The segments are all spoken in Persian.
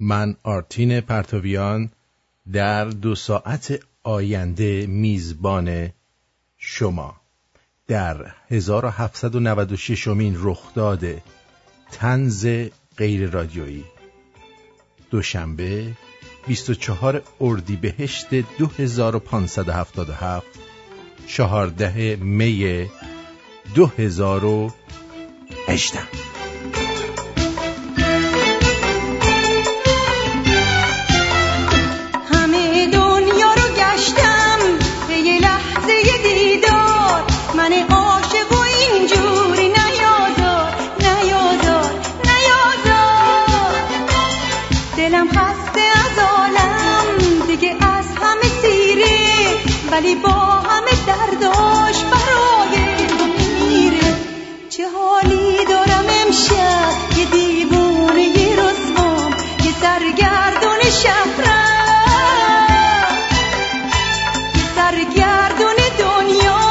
من آرتین پرتویان در دو ساعت آینده میزبان شما در 1796 مین رخداد تنز غیر رادیویی. دوشنبه 24 اردیبهشت 2577 14 می 2018 امشب یه دیوونه رسوام یه سرگردون شهرم یه سرگردون دنیا.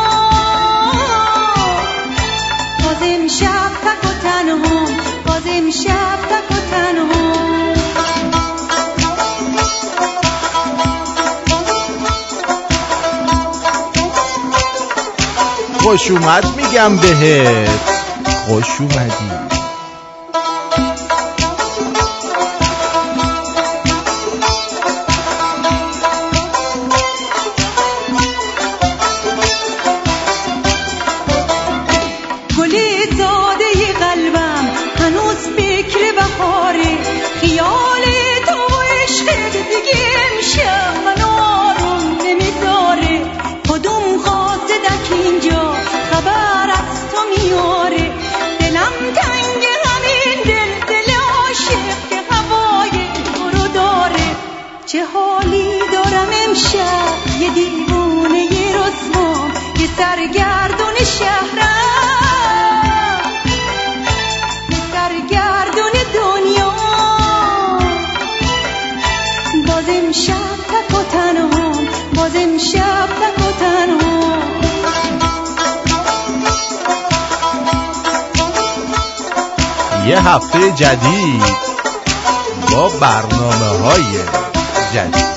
باز امشب تک و تنها باز امشب تک و خوش اومد میگم بهت. خوش اومدی. هفته جدید با برنامه های جدید.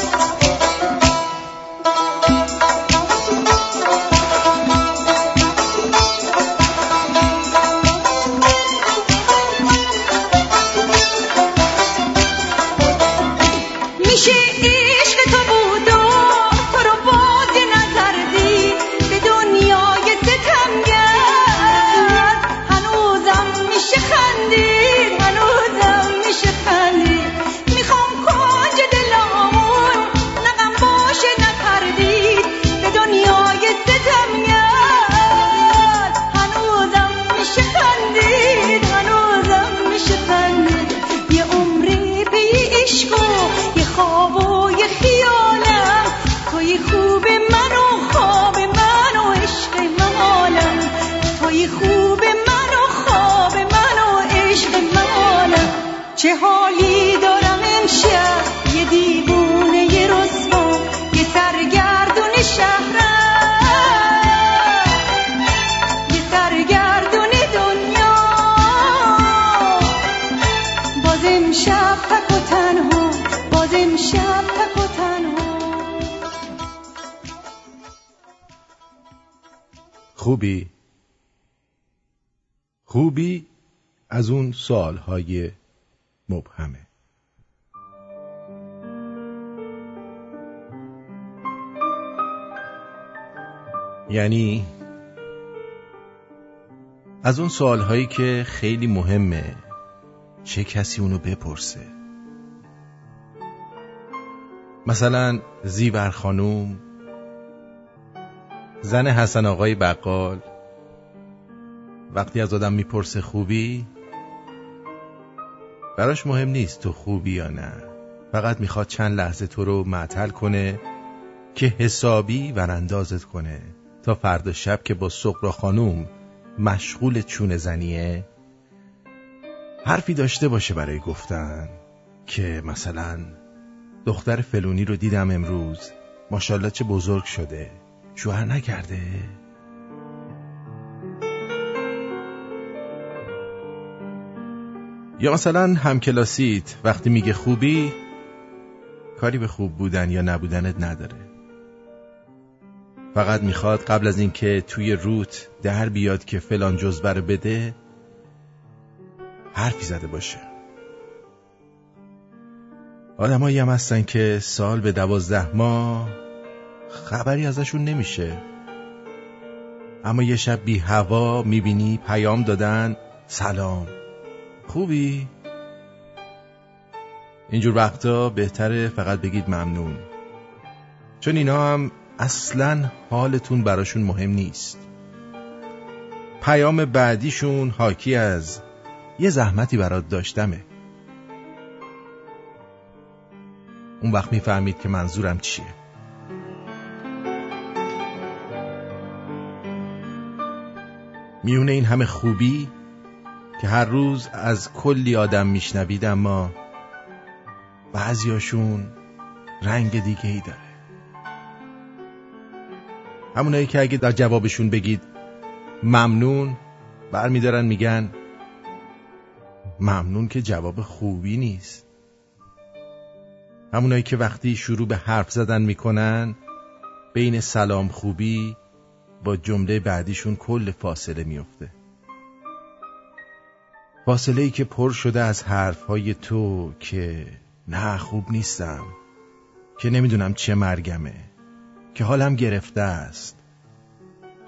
خوبی؟ خوبی از اون سوالهای مبهمه. یعنی از اون سوالهایی که خیلی مهمه چه کسی اونو بپرسه؟ مثلا زیور خانوم زن حسن آقای بقال. وقتی از آدم می‌پرسه خوبی براش مهم نیست تو خوبی یا نه. فقط می‌خواد چند لحظه تو رو معطل کنه که حسابی وراندازت کنه. تا فردا شب که با سقرا خانوم مشغول چون زنیه حرفی داشته باشه برای گفتن. که مثلا دختر فلونی رو دیدم امروز. ماشالله چه بزرگ شده. شوهر نکرده؟ یا مثلا همکلاسیت وقتی میگه خوبی کاری به خوب بودن یا نبودنت نداره. فقط می‌خواد قبل از اینکه توی روت در بیاد که فلان جزبه رو بده حرفی زده باشه. آدمایی هم هستن که سال به دوازده ماه خبری ازشون نمیشه. اما یه شب بی هوا می‌بینی پیام دادن سلام. خوبی؟ اینجور وقتا بهتره فقط بگید ممنون. چون اینا هم اصلا حالتون براشون مهم نیست. پیام بعدیشون حاکی از یه زحمتی برات داشتمه. اون وقت می‌فهمید که منظورم چیه. میونه این همه خوبی که هر روز از کلی آدم میشنوید اما بعضیاشون رنگ دیگه ای داره. همونایی که اگه در جوابشون بگید ممنون برمیدارن میگن ممنون که جواب خوبی نیست. همونایی که وقتی شروع به حرف زدن می‌کنن بین سلام خوبی با جمله بعدیشون کل فاصله میفته فاصله ای که پر شده از حرفهای تو که نه خوب نیستم که نمی‌دونم چه مرگمه که حالم گرفته است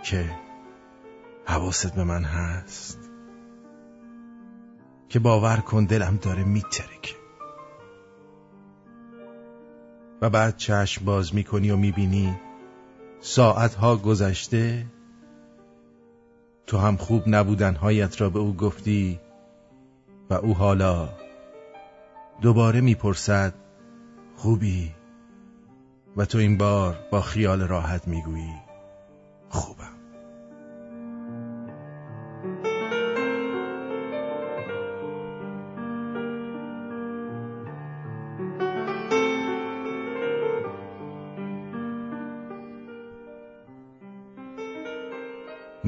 که حواست به من هست که باور کن دلم داره میترکه. و بعد چشم باز می‌کنی و می‌بینی ساعتها گذشته تو هم خوب نبودنهایت را به او گفتی و او حالا دوباره می‌پرسد خوبی؟ و تو این بار با خیال راحت می‌گویی خوبم.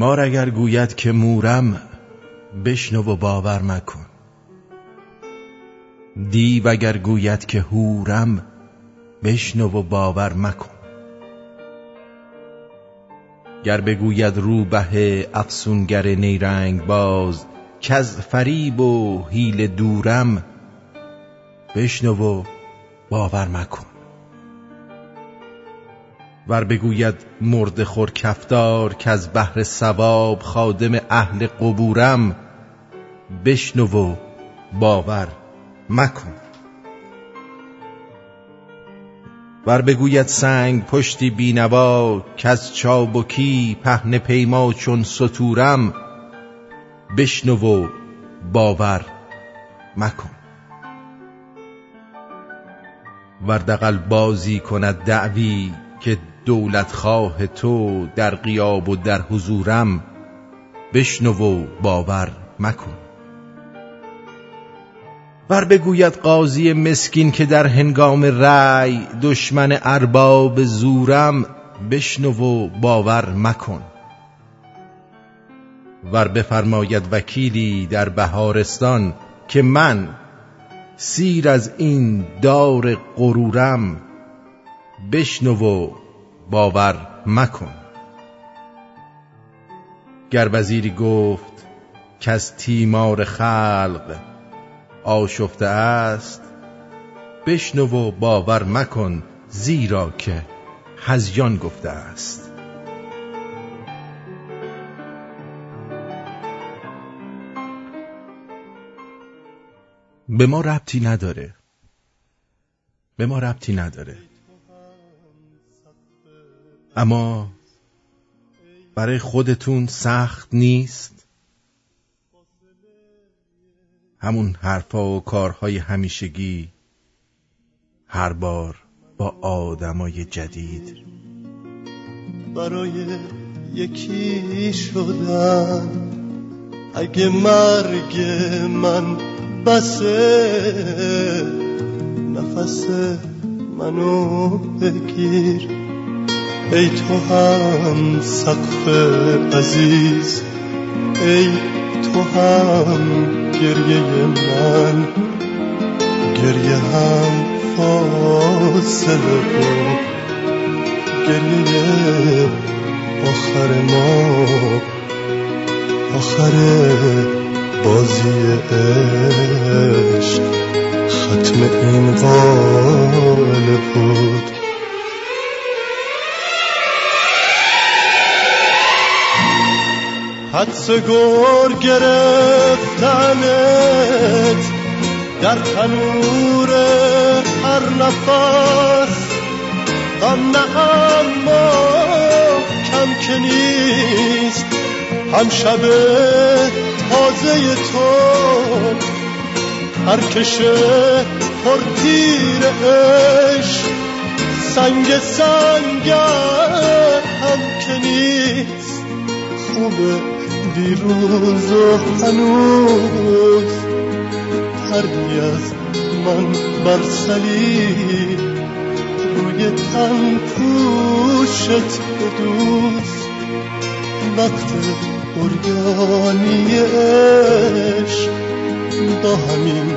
مار اگر گوید که مورم بشنو و باور مکن. دیو اگر گوید که هورم بشنو و باور مکن. گر بگوید روبه افسونگر نیرنگ باز از فریب و حیل دورم بشنو و باور مکن. ور بگوید مرد خور کفتار که از بحر سواب خادم اهل قبورم بشنو و باور مکن. ور بگوید سنگ پشتی بینوا که از چابکی پهن پیما چون سطورم بشنو و باور مکن. وردقل بازی کند دعوی که دولت خواه تو در قیاب و در حضورم بشنو و باور مکن. ور بگوید قاضی مسکین که در هنگام رأی دشمن ارباب زورم بشنو و باور مکن. ور بفرماید وکیلی در بهارستان که من سیر از این دار غرورم بشنو و باور مکن. گر وزیری گفت که از تیمار خلق آشفته است بشنو و باور مکن زیرا که هزیان گفته است. به ما ربطی نداره. به ما ربطی نداره. اما برای خودتون سخت نیست؟ همون حرفا و کارهای همیشگی هر بار با آدمای جدید. برای یکی شدن اگه مرگ من بسه نفس منو بگیر. ای تو هم سقف عزیز ای تو هم گریه من گریه هم فاصله بود گریه آخر ما آخر بازی عشق ختم این قاله بود. حدس گور گرفتنت در تنور هر نفس. غم نه اما کم که نیست هم شب تازه تو. هر کشه پرتیر عشق سنگ سنگر هم که نیست. خوبه دیروز و هنوز تردی از من بر سلی روی تن پوشت بدوز وقت بریانیش با همین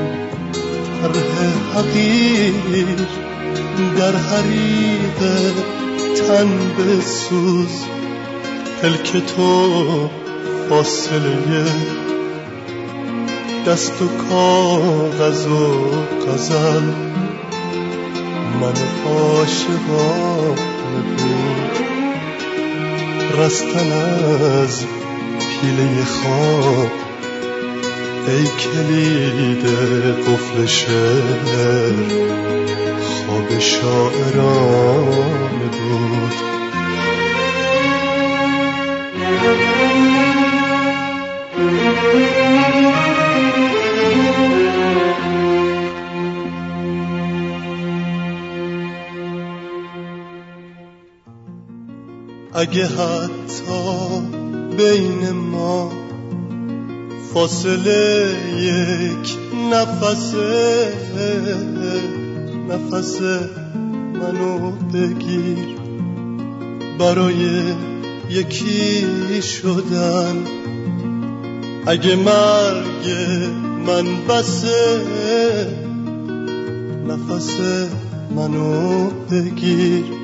طرح حقیر در حریق تن بسوز پلک تو فاصله دست و کاغذ و غزل. من عاشقانه بود رستن از پیله خواب. ای کلید قفل شعر خواب شاعرانه بود. اگه حتی بین ما فاصله یک نفسه نفس منو بگیر. برای یکی شدن اگه مرگ من بسه نفس منو بگیر.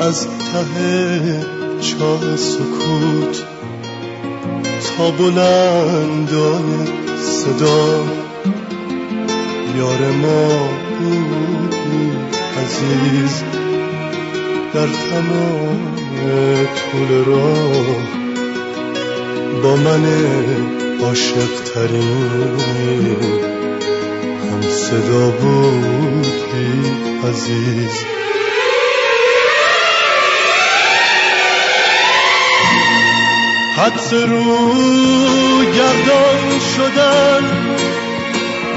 از ته چاه سکوت تا بلندان صدا. یار ما بودی عزیز در تمام طول راه. با من عاشق ترین هم صدا بودی عزیز. حدس رو گردان شدن.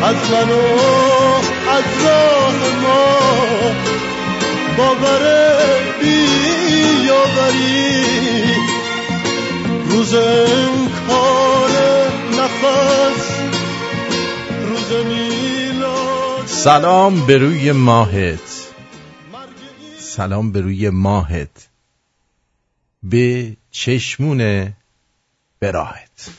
از من و از راه ما باور بیاوری. روز انکار نفس روز میلاد. سلام به روی ماهت. سلام به روی ماهت. به چشمون براهت.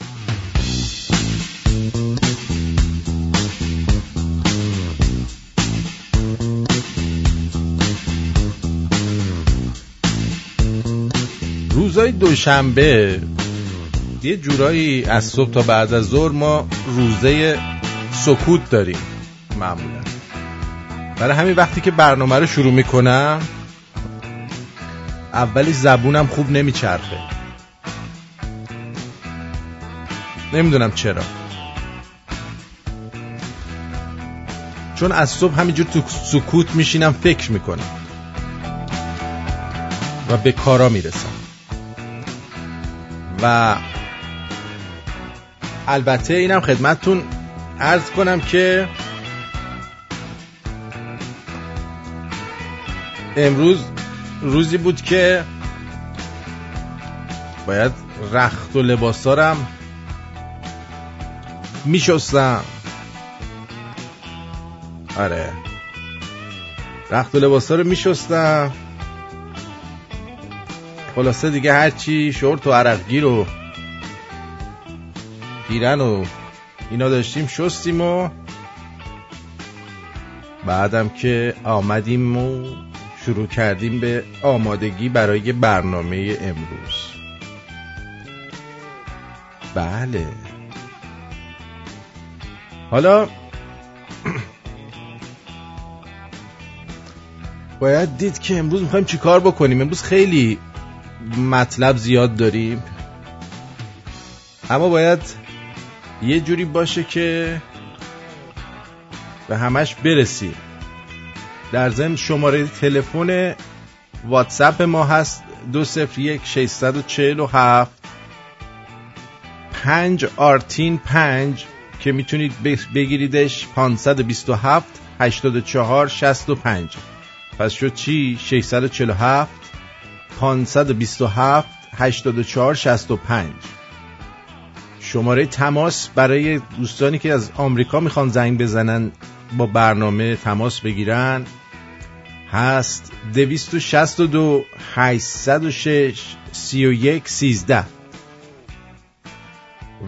روزای دوشنبه یه جورایی از صبح تا بعد از ظهر ما روزه سکوت داریم معمولا. برای همین وقتی که برنامه رو شروع می‌کنم اولی زبونم خوب نمیچرخه. نمی‌دونم چرا. چون از صبح همینجور تو سکوت میشینم فکر می‌کنم. و به کارا می‌رسم. و البته اینم خدمتتون عرض کنم که امروز روزی بود که باید رخت و لباسارم میشستم. آره. رخت و لباسا رو میشستم. خلاصه دیگه هرچی شورت و عرقگیر و پیرن و اینا داشتیم شستیم و بعدم که آمدیم و شروع کردیم به آمادگی برای برنامه امروز. بله. حالا باید دید که امروز می‌خوایم چیکار بکنیم. امروز خیلی مطلب زیاد داریم. اما باید یه جوری باشه که به همش برسیم. در ضمن شماره تلفن واتساپ ما هست دو سفر یک شیستد و چهل و هفت پنج آرتین پنج که می‌تونید بگیریدش پانصد بیست و هفت هشتاد و چهار شست و پنج. پس شد چی؟ شیستد و چهل و هفت پانصد بیست و هفت هشتاد و چهار شست و پنج. شماره تماس برای دوستانی که از آمریکا می‌خوان زنگ بزنن با برنامه تماس بگیرن هست دویست و شست و دو هشتصد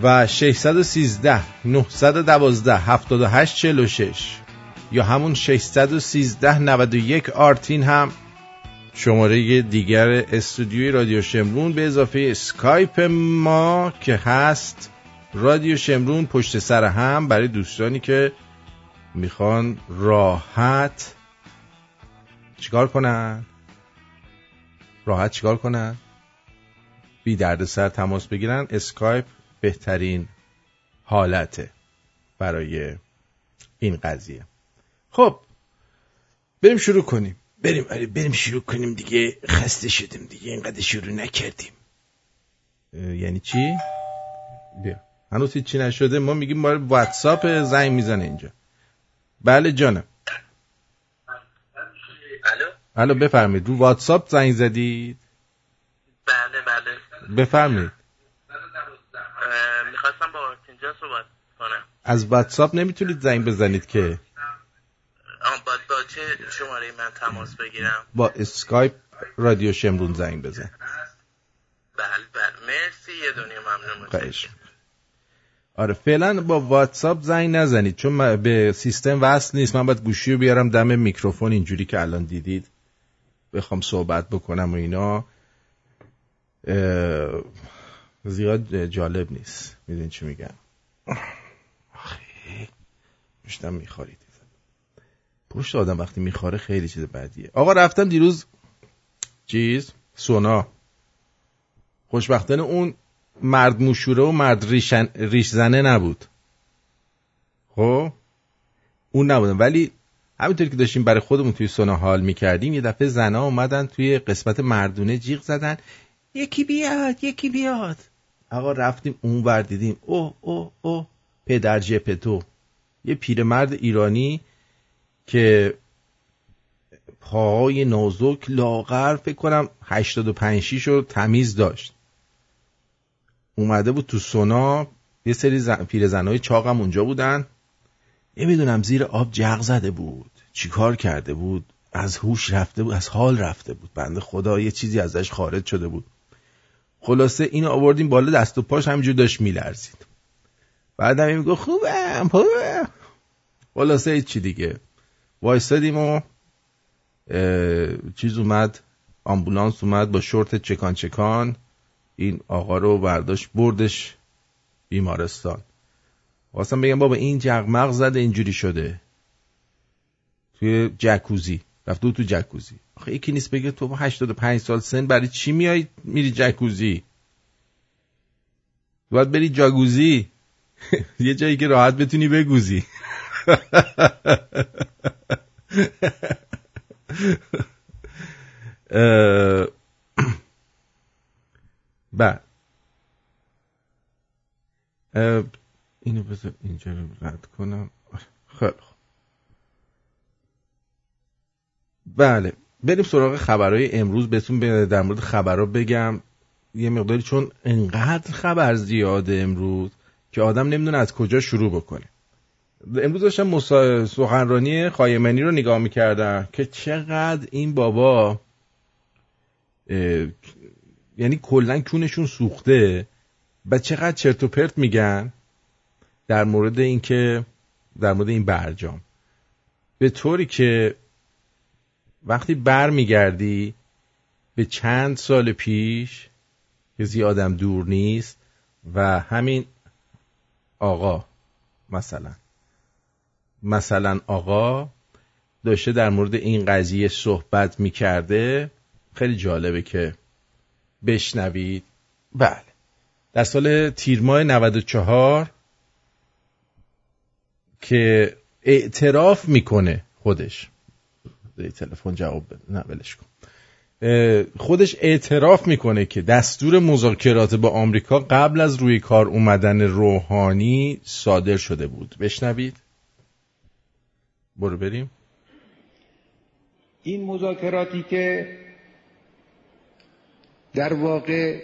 و شش سی و یک سیزده و 613 912 78 46 یا همون 613 91 آرتین هم. شماره دیگر استودیوی رادیو شمرون به اضافه اسکایپ ما که هست. رادیو شمرون پشت سر هم برای دوستانی که می‌خوان راحت چیکار کنن؟ راحت چیکار کنن؟ بی درد سر تماس بگیرن. اسکایپ بهترین حالته برای این قضیه. خب بریم شروع کنیم. بریم بریم شروع کنیم دیگه. خسته شدیم دیگه. اینقدر شروع نکردیم. یعنی چی؟ بیا. هنوز چی نشده. ما میگیم ما واتساپ زنگ می‌زنه اینجا. بله جانم. الو؟ الو بفرمید رو واتساپ زنگ زدید؟ بله بله. بفرمید می‌خواستم صحبت کنم از واتساپ نمی‌تونید زنگ بزنید که؟ آه، با, چه شماره من تماس بگیرم؟ با اسکایپ رادیو شمرون زنگ بزن. بله بله. مرسی یه دنیا ممنون. خواهش آره فعلا با واتساپ زنگ نزنید چون به سیستم وصل نیست. من باید گوشی رو بیارم دم میکروفون اینجوری که الان دیدید. بخوام صحبت بکنم و اینا. زیاد جالب نیست. می‌دونی چی میگم؟ آخه پشتم میخارید پشت آدم وقتی میخواره خیلی چیز بدیه. آقا رفتم دیروز چیز؟ سونا. خوشبختانه اون مرد موشوره و مرد ریشن... ریش زنه نبود. خب؟ اون نبودن ولی همینطور که داشتیم برای خودمون توی سونا حال می‌کردیم یه دفعه زنا اومدن توی قسمت مردونه جیغ زدن. یکی بیاد یکی بیاد. آقا رفتیم اون ور دیدیم. اوه اوه اوه. پدر جپتو. یه پیرمرد ایرانی که پاهای نازک لاغر فکر کنم 85 شیش رو تمیز داشت. اومده بود تو سونا. یه سری زن... پیرزنهای چاقم اونجا بودن. نمی‌دونم زیر آب جغ زده بود. چیکار کرده بود؟ از هوش رفته بود از حال رفته بود. بنده خدا یه چیزی ازش خارج شده بود. خلاصه اینو آوردیم بالا دست و پاش همینجور داشت میلرزید. بعدم این میگو خوبم خوبم. خلاصه چی دیگه. وایستادیم و چیز اومد آمبولانس اومد با شورت چکان چکان. این آقا رو برداشت بردش بیمارستان. واسم بگم بابا این جغمق زده اینجوری شده. توی جکوزی. رفته تو جکوزی. آخه یکی نیست بگه تو 85 سال سن برای چی میای میری جکوزی؟ باید بری جاگوزی؟ یه جایی که راحت بتونی بگوزی. بعد اینو بذار اینجا رو رد کنم. خیلی بله. بریم سراغ خبرهای امروز. بهتون در مورد خبرها بگم. یه مقداری چون انقدر خبر زیاده امروز که آدم نمی‌دونه از کجا شروع بکنه. امروز داشتم مسا... سخنرانی خایمنی رو نگاه می‌کردم که چقدر این بابا اه... یعنی کلا کونشون سوخته و چقدر چرت و پرت میگن در مورد اینکه در مورد این برجام. به طوری که وقتی بر میگردی به چند سال پیش که زیادم دور نیست و همین آقا مثلا. مثلا آقا داشته در مورد این قضیه صحبت می‌کرده. خیلی جالبه که بشنوید. بله. در سال تیر ماه 94 که اعتراف می‌کنه خودش. تلفن جواب نه ولش کن. خودش اعتراف می‌کنه که دستور مذاکرات با آمریکا قبل از روی کار اومدن روحانی صادر شده بود. بشنوید. برو بریم. این مذاکراتی که در واقع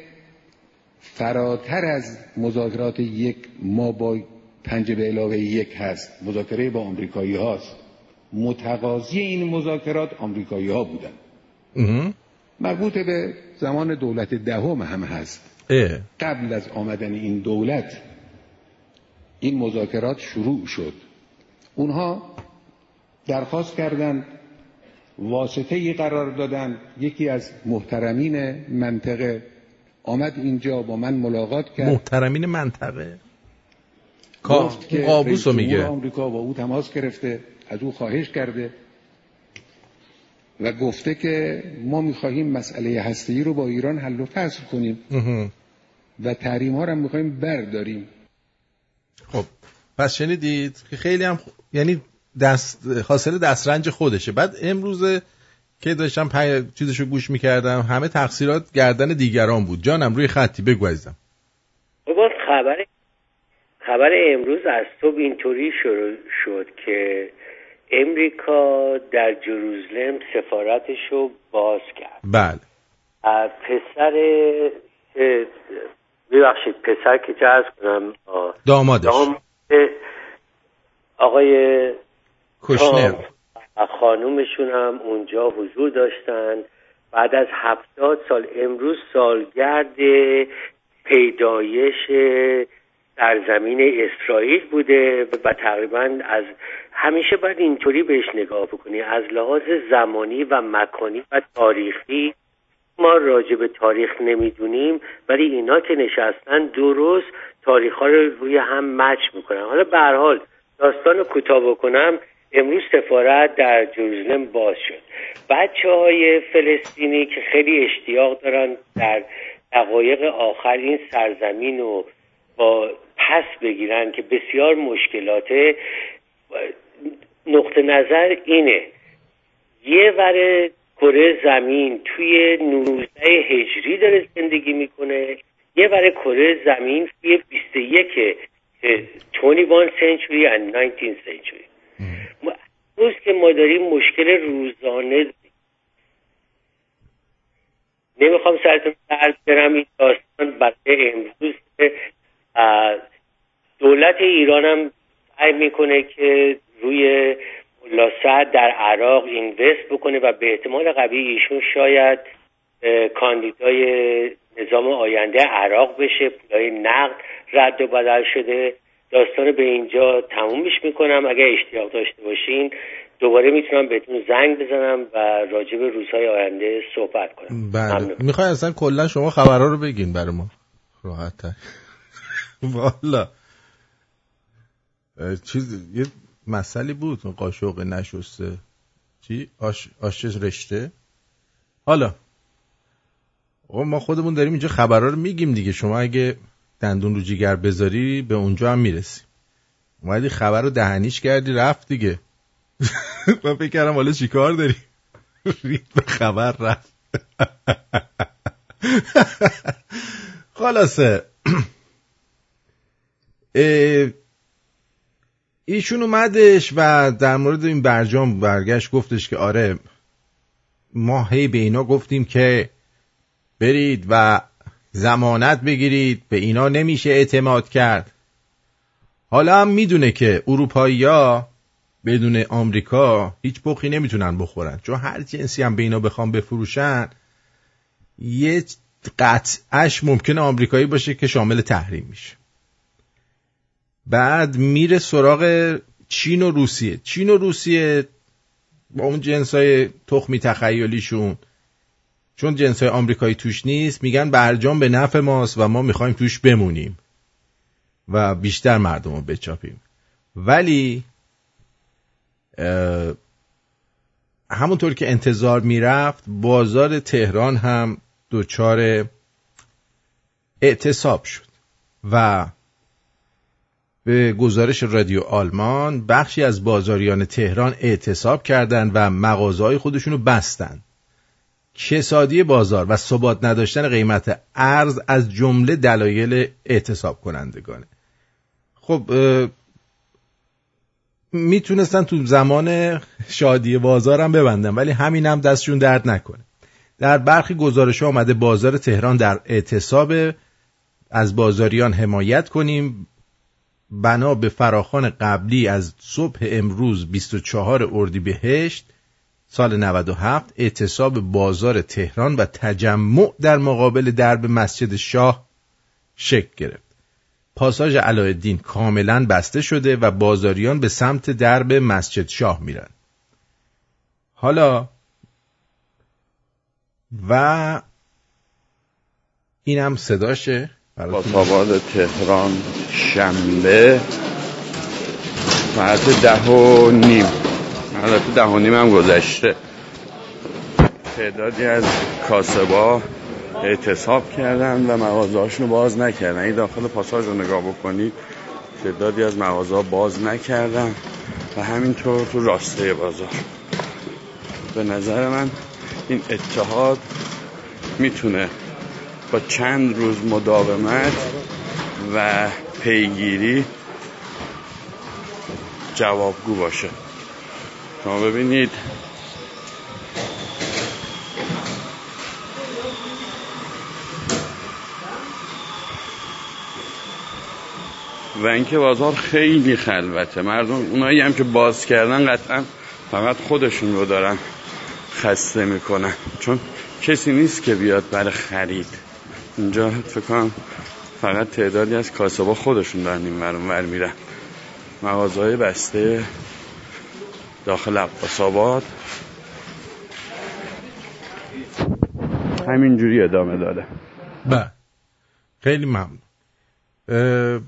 فراتر از مذاکرات یک ما با پنج به علاوه یک هست مذاکره با آمریکایی هاست. متقاضی این مذاکرات آمریکایی ها بودن مربوط به زمان دولت دهم هم هست. اه. قبل از آمدن این دولت این مذاکرات شروع شد. اونها درخواست کردند واسطه ای قرار دادن. یکی از محترمین منطقه آمد اینجا با من ملاقات کرد. محترمین منطقه؟ گفت که قابوس میگه. آمریکا با او تماس گرفته. از او خواهش کرده و گفته که ما می‌خواهیم مسئله هسته‌ای رو با ایران حل و فصل کنیم. و تحریم ها رو هم می‌خواهیم برداریم. خب پس شنیدید که خیلی هم یعنی دست حاصل دسترنج خودشه. بعد امروز که داشتم پی... چیزشو گوش می‌کردم همه تقصیرات گردن دیگران بود. جانم روی خطی بگو عزیزم. بابا خبر خبر امروز از صبح اینطوری شروع شد که امریکا در جروزلم سفارتش رو باز کرد. بله. پسر ببخشید پسر که ارز کنم دامادش. دام آقای کشنر خانومشون هم اونجا حضور داشتن. بعد از هفتاد سال امروز سالگرد پیدایش سرزمین اسرائیل بوده و تقریبا از همیشه باید اینطوری بهش نگاه بکنی از لحاظ زمانی و مکانی و تاریخی ما راجع به تاریخ نمی‌دونیم ولی اینا که نشستن درست تاریخ ها رو روی هم مچ می‌کنن. حالا به هر حال داستان رو کوتاه بکنم. امروز سفارت در جروزلم باز شد. بچه های فلسطینی که خیلی اشتیاق دارن در دقایق آخر این سرزمین رو با پس بگیرن که بسیار مشکلاته نقطه نظر اینه یه ور کره زمین توی 19 هجری داره زندگی می‌کنه یه ور کره زمین توی 21 21 century and 19 century روز که ما داریم مشکل روزانه. نمی‌خوام سرتون درد برم این داستان برای امروز دولت ایران هم سعی می‌کنه که روی ملا در عراق اینوست بکنه و به احتمال قوی ایشون شاید کاندیدای نظام آینده عراق بشه پولای نقد رد و بدل شده. داستان به اینجا تمومش می‌کنم. اگر اشتیاق داشته باشین دوباره می‌تونم بهتون زنگ بزنم و راجع به روزهای آینده صحبت کنم. بله. می‌خوای اصلا کلا شما خبرها رو بگین برای ما. راحت والا. چیز یه مسئله بود قاشق نشسته. چی؟ آش آش رشته. حالا آقا ما خودمون داریم اینجا خبرها رو میگیم دیگه. شما اگه دندون رو جیگر بذاری به اونجا هم می‌رسی اومدی خبر رو دهنیش کردی رفت دیگه. من فکر کردم حالا چیکار داری؟ رید به خبر رفت. خلاصه ایشون اومدش و در مورد این برجام برگشت گفتش که آره ما هی به اینا گفتیم که برید و زمانت بگیرید به اینا نمیشه اعتماد کرد. حالا هم می‌دونه که اروپایی ها بدون آمریکا هیچ بخی نمی‌تونن بخورن. چون هر جنسی هم به اینا بخوام بفروشن یه قطعش ممکنه آمریکایی باشه که شامل تحریم میشه. بعد میره سراغ چین و روسیه. چین و روسیه با اون جنس های تخمی تخیلیشون. چون جنس های آمریکایی توش نیست میگن برجام به نفع ماست و ما می‌خوایم توش بمونیم و بیشتر مردم رو بچاپیم. ولی همونطور که انتظار می‌رفت بازار تهران هم دچار اعتصاب شد و به گزارش رادیو آلمان بخشی از بازاریان تهران اعتصاب کردند و مغازهای خودشونو بستند. کسادی بازار و ثبات نداشتن قیمت ارز از جمله دلایل اعتصاب کنندگانه. خب می‌تونستن تو زمان شادی بازار هم ببندن ولی همین هم دستشون درد نکنه. در برخی گزارش آمده بازار تهران در اعتصاب از بازاریان حمایت کنیم بنا به فراخان قبلی از صبح امروز 24 اردیبهشت سال 97 اعتصاب بازار تهران و تجمع در مقابل درب مسجد شاه شکل گرفت. پاساژ علایالدین کاملا بسته شده و بازاریان به سمت درب مسجد شاه میرن. حالا و اینم صداشه با تهران شنبه ساعت ده و نیم. البته ده و نیم هم گذشته. تعدادی از کاسبا اعتصاب کردن و مغازهاشون باز نکردن. این داخل پاساژ رو نگاه بکنید تعدادی از مغازه باز نکردن و همینطور تو راسته بازار. به نظر من این اتحاد می‌تونه با چند روز مداومت و پیگیری جوابگو باشه. شما ببینید. و اینکه بازار خیلی خلوته. مردم اونایی هم که باز کردن قطعا فقط خودشون رو دارن خسته می‌کنن. چون کسی نیست که بیاد برای خرید. اینجا فکر کنم فقط تعدادی از کاسبا خودشون دارن این ور ور میرن. مغازهای بسته داخل عباس آباد همینجوری ادامه داره. بله. خیلی ممنون.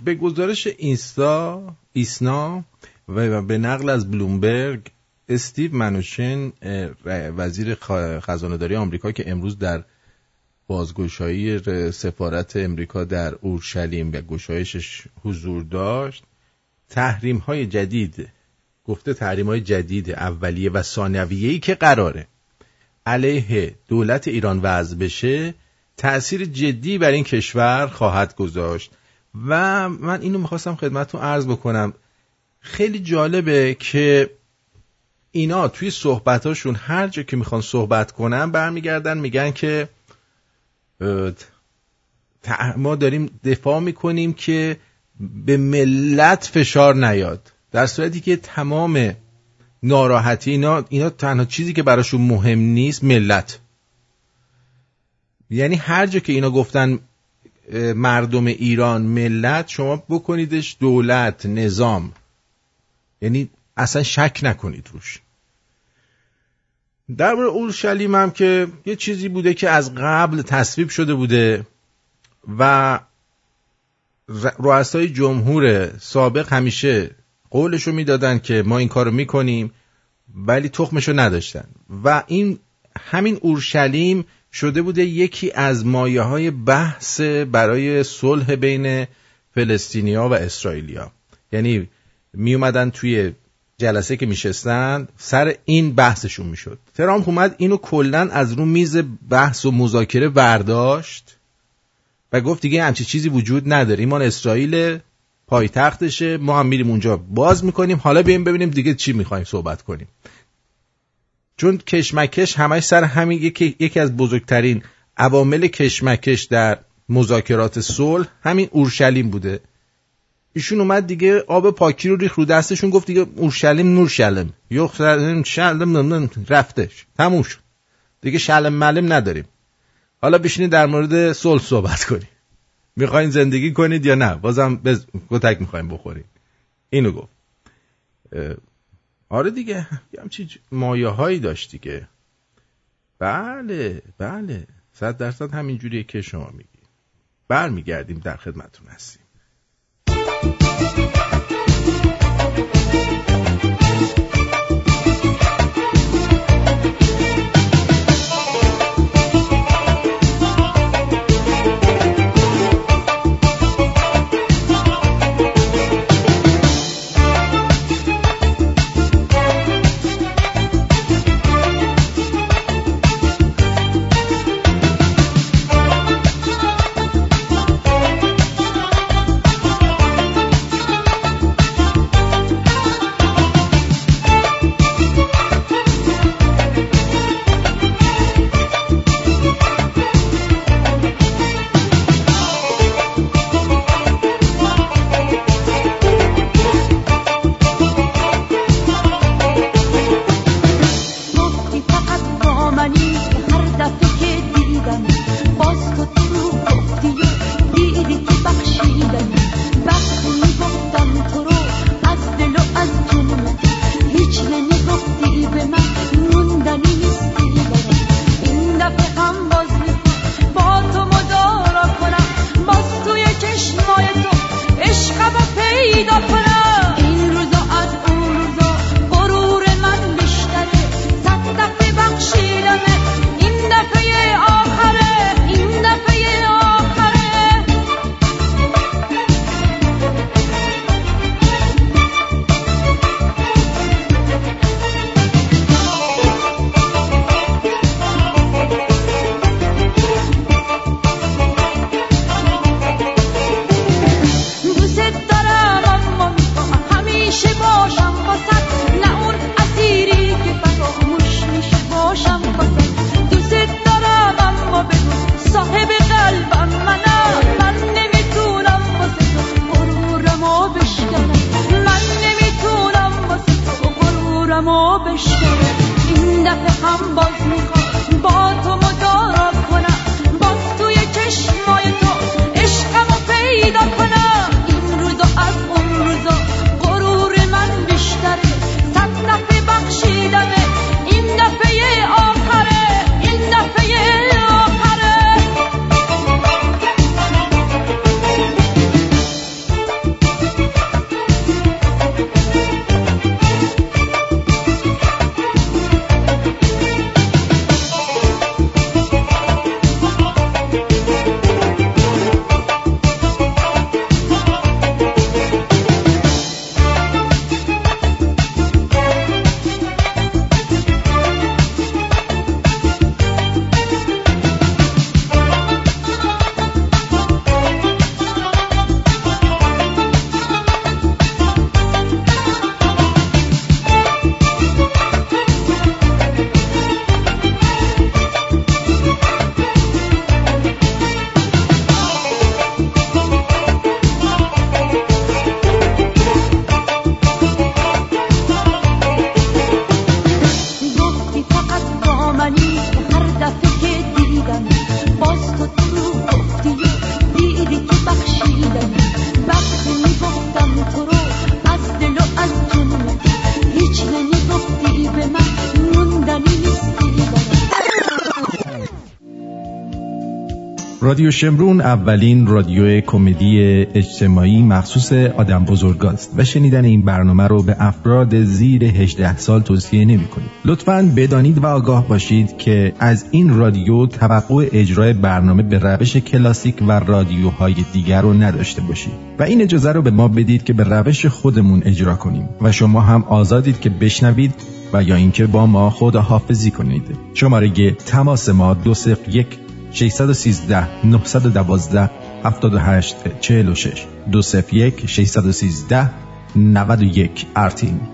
به گزارش اینستا ایسنا و به نقل از بلومبرگ استیو منوشن وزیر خزانه داری آمریکا که امروز در بازگشایی سفارت امریکا در اورشلیم و گشایشش حضور داشت. تحریم های جدید گفته تحریم های جدید اولیه و ثانویه‌ای که قراره علیه دولت ایران وضع بشه تأثیر جدی بر این کشور خواهد گذاشت. و من اینو می‌خواستم خدمتتون عرض بکنم. خیلی جالبه که اینا توی صحبتاشون هر جا که می‌خوان صحبت کنن برمیگردن میگن که ما داریم دفاع می‌کنیم که به ملت فشار نیاد. در صورتی که تمام ناراحتی اینا, اینا تنها چیزی که براشون مهم نیست ملت. یعنی هر جا که اینا گفتن مردم ایران ملت شما بکنیدش دولت نظام. یعنی اصلا شک نکنید روش. در مورد اورشلیم هم که یه چیزی بوده که از قبل تصویب شده بوده و رؤسای جمهور سابق همیشه قولشو می‌دادن که ما این کارو می‌کنیم ولی تخمشو نداشتن. و این همین اورشلیم شده بوده یکی از مایه های بحث برای صلح بین فلسطینیا و اسرائیلیا. یعنی می اومدن توی جلسه که میشستن سر این بحثشون می‌شد. ترامپ اومد اینو کلا از رو میز بحث و مذاکره برداشت و گفت دیگه همچی چیزی وجود نداره. ایمان اسرائیل پایتختشه ما هم میریم اونجا باز می‌کنیم. حالا بیایم ببینیم دیگه چی می‌خوایم صحبت کنیم. چون کشمکش همش سر همین یکی, یکی از بزرگترین عوامل کشمکش در مذاکرات صلح همین اورشلیم بوده. ایشون اومد دیگه آب پاکی رو ریخ رو دستشون گفت دیگه اورشلیم نورشلم یخ شلم رفتش. تموم شد. دیگه شلم ملم نداریم. حالا بشینید در مورد صلح صحبت کنیم. می‌خواین زندگی کنید یا نه؟ بازم بز... گتک می‌خوایم بخوریم. اینو گفت. آره دیگه یه همچی مایه هایی داشت دیگه. بله بله. صد درصد همین جوریه که شما میگی. برمیگردیم در خدمتون هستیم. رادیو شمرون اولین رادیو کمدی اجتماعی مخصوص آدم بزرگاست و شنیدن این برنامه رو به افراد زیر 18 سال توصیه نمی کنید. لطفا بدانید و آگاه باشید که از این رادیو توقع اجرای برنامه به روش کلاسیک و رادیوهای دیگر رو نداشته باشید و این اجازه رو به ما بدید که به روش خودمون اجرا کنیم و شما هم آزادید که بشنوید و یا اینکه با ما خداحافظی کنید شماره تماس ما دو 613 912 78 46 201 613 91 ارتین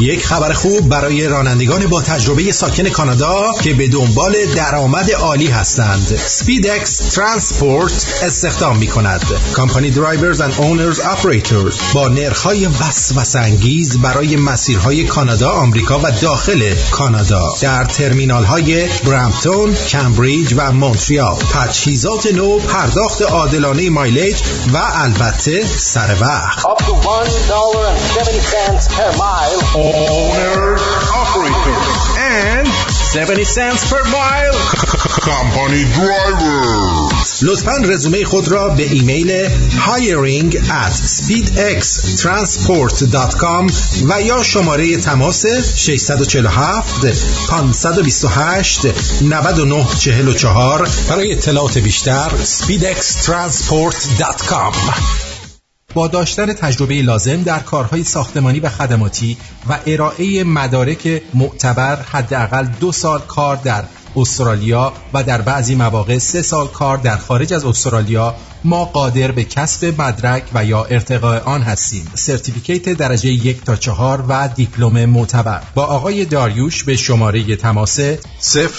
یک خبر خوب برای رانندگان با تجربه ساکن کانادا که به دنبال درآمد عالی هستند. سپیدکس Transport استخدام می کند company drivers and owner operators با نرخ‌های وسوسه انگیز برای مسیرهای کانادا آمریکا و داخل کانادا. در ترمینال های برامپتون کمبریج و مونتریال. تجهیزات نو پرداخت عادلانه mileage و البته سر وقت owners, operators, and 70 cents per mile company drivers. لطفا رزومه خود را به ایمیل hiring at speedxtransport.com و یا شماره تماس 647 528 9944 برای اطلاعات بیشتر speedxtransport.com با داشتن تجربه لازم در کارهای ساختمانی و خدماتی و ارائه مدارک معتبر حداقل دو سال کار در استرالیا و در بعضی مواقع سه سال کار در خارج از استرالیا ما قادر به کسب مدرک و یا ارتقاء آن هستیم. certificate درجه یک تا چهار و دیپلم معتبر. با آقای داریوش به شماره تماس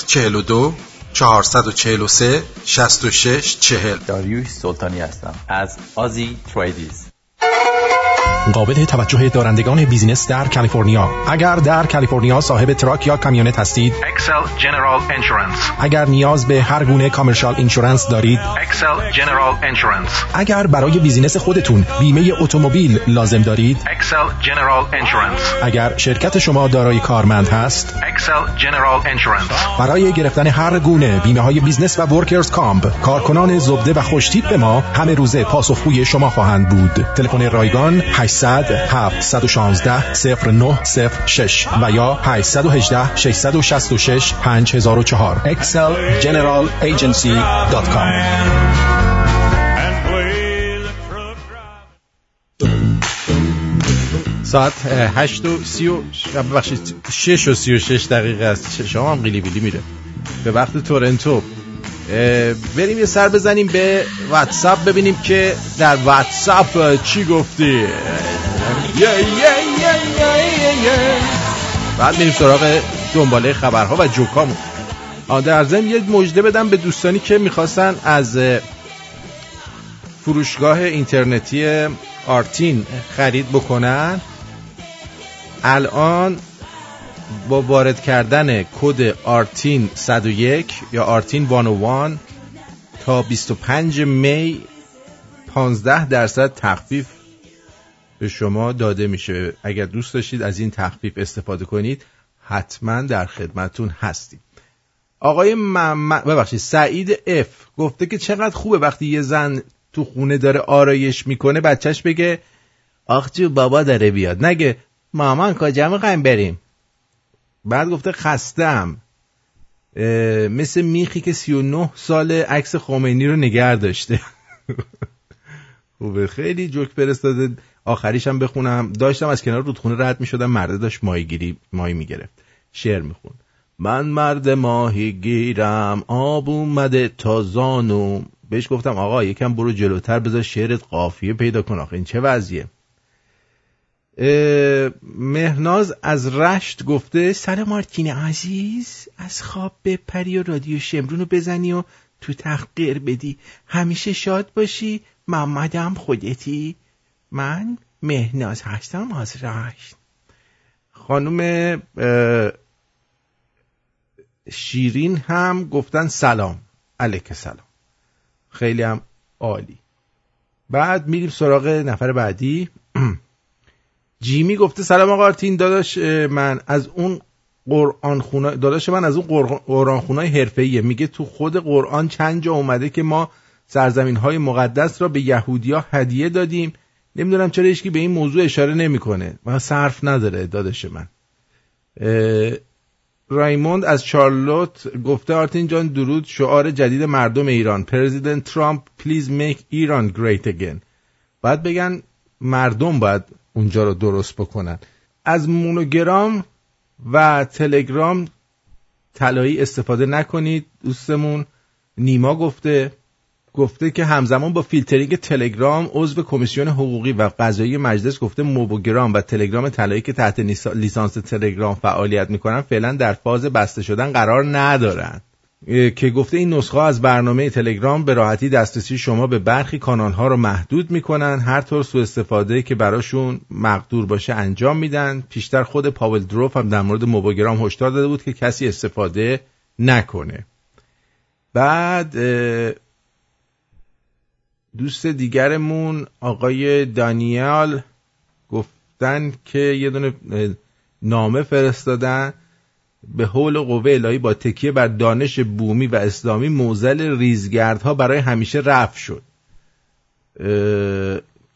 042 443 66 40 داریوش سلطانی هستم. از Aussie Tradies. Thank you. قابل توجه دارندگان business در کالیفرنیا. اگر در کالیفرنیا صاحب truck یا کامیونت هستید Excel General Insurance اگر نیاز به هر گونه commercial insurance دارید Excel General Insurance اگر برای business خودتون بیمه اتومبیل لازم دارید Excel General Insurance اگر شرکت شما دارای کارمند هست Excel General Insurance برای گرفتن هر گونه بیمه های business و workers' comp کارکنان زبده و خوشتیپ به ما همه روزه پاسخگوی شما خواهند بود. تلفن رایگان 800 716 0906 و یا 818 666 5004 excelgeneralagency.com ساعت 8 و 30 و ببخشید 6 و 36 دقیقه است. شما هم قیلی بیلی میره. به وقت تورنتو. بریم یه سر بزنیم به واتساپ ببینیم که در واتساپ چی گفتی. بعد میریم سراغ دنباله خبرها و جوکامون. در ضمن یه مجده بدم به دوستانی که می‌خواستن از فروشگاه اینترنتی آرتین خرید بکنن. الان با وارد کردن کد آرتین 101 یا آرتین 101 تا 25 می 15 درصد تخفیف به شما داده میشه. اگر دوست داشتید از این تخفیف استفاده کنید حتما در خدمتون هستیم. آقای محمد ببخشید سعید اف گفته که چقدر خوبه وقتی یه زن تو خونه داره آرایش می‌کنه بچهش بگه آخ جو بابا داره بیاد. نگه مامان کجا می‌خوایم بریم؟ بعد گفته خستم. مثل میخی که 39 سال عکس خمینی رو نگر داشته. خوبه. خیلی جوک فرستاده. آخریش هم بخونم. داشتم از کنار رودخونه رد می‌شدم. مرده داشت ماهی گیری ماهی می‌گرفت. شعر میخون من مرد ماهی گیرم. آب اومده تا زانوم بهش گفتم آقا یکم برو جلوتر بذار شعرت قافیه پیدا کن. آخه این چه وضعیه؟ مهناز از رشت گفته سر مارتین عزیز از خواب بپری و رادیو شمرون رو بزنی و تو تحقیر بدی. همیشه شاد باشی محمدم خودتی. من مهناز هستم از رشت. خانم شیرین هم گفتن سلام علیک سلام. خیلی هم عالی. بعد میریم سراغ نفر بعدی. جیمی گفته سلام آقا آرتین داداش من از اون قرآن خونه داداش من از اون قرآن خونه حرفه‌ایه. میگه تو خود قرآن چند جا اومده که ما سرزمین های مقدس را به یهودیا هدیه دادیم. نمی‌دونم چرا هیچکی به این موضوع اشاره نمی‌کنه. من صرف نداره داداش من. رایموند از چارلوت گفته آرتین جان درود شعار جدید مردم ایران. President Trump please make Iran great again بعد بگن مردم باید اونجا رو درست بکنن. از موبوگرام و تلگرام طلایی استفاده نکنید دوستمون. نیما گفته گفته که همزمان با فیلترینگ تلگرام عضو کمیسیون حقوقی و قضایی مجلس گفته موبوگرام و تلگرام طلایی که تحت لیسانس تلگرام فعالیت می‌کنن فعلا در فاز بسته شدن قرار ندارن. اه، که گفته این نسخه از برنامه تلگرام به راحتی دسترسی شما به برخی کانال ها رو محدود می‌کنن. هر طور سوء استفاده که براشون مقدور باشه انجام میدن. پیشتر خود پاول دروف هم در مورد موبوگرام هشدار داده بود که کسی استفاده نکنه. بعد دوست دیگرمون آقای دانیال گفتن که یه دونه نامه فرستادن. به حول قوه الهی با تکیه بر دانش بومی و اسلامی موزل ریزگردها برای همیشه رفع شد.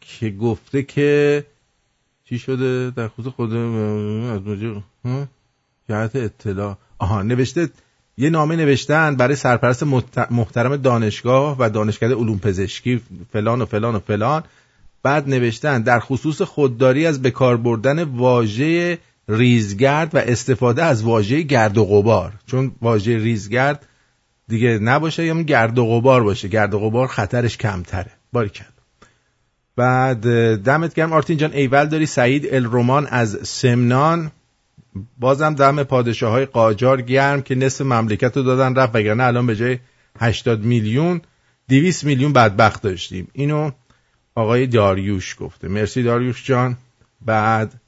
که گفته که چی شده؟ در خصوص خود از؟ جهت اطلاع. آها نوشته یه نامه نوشتن برای سرپرست محت- محترم دانشگاه و دانشکده علوم پزشکی فلان و فلان و فلان. بعد نوشتن در خصوص خودداری از بکار بردن واژه ریزگرد و استفاده از واژه گرد و غبار. چون واژه ریزگرد دیگه نباشه یا گرد و غبار باشه. گرد و غبار خطرش کمتره. باریکلا بعد دمت گرم. آرتین جان ایول داری. سعید الرومان از سمنان. بازم دم پادشاه های قاجار گرم که نصف مملکت رو دادن رفت وگرنه الان به جای 80 میلیون 200 میلیون بدبخت داشتیم. اینو آقای داریوش گفته. مرسی داریوش جان. بعد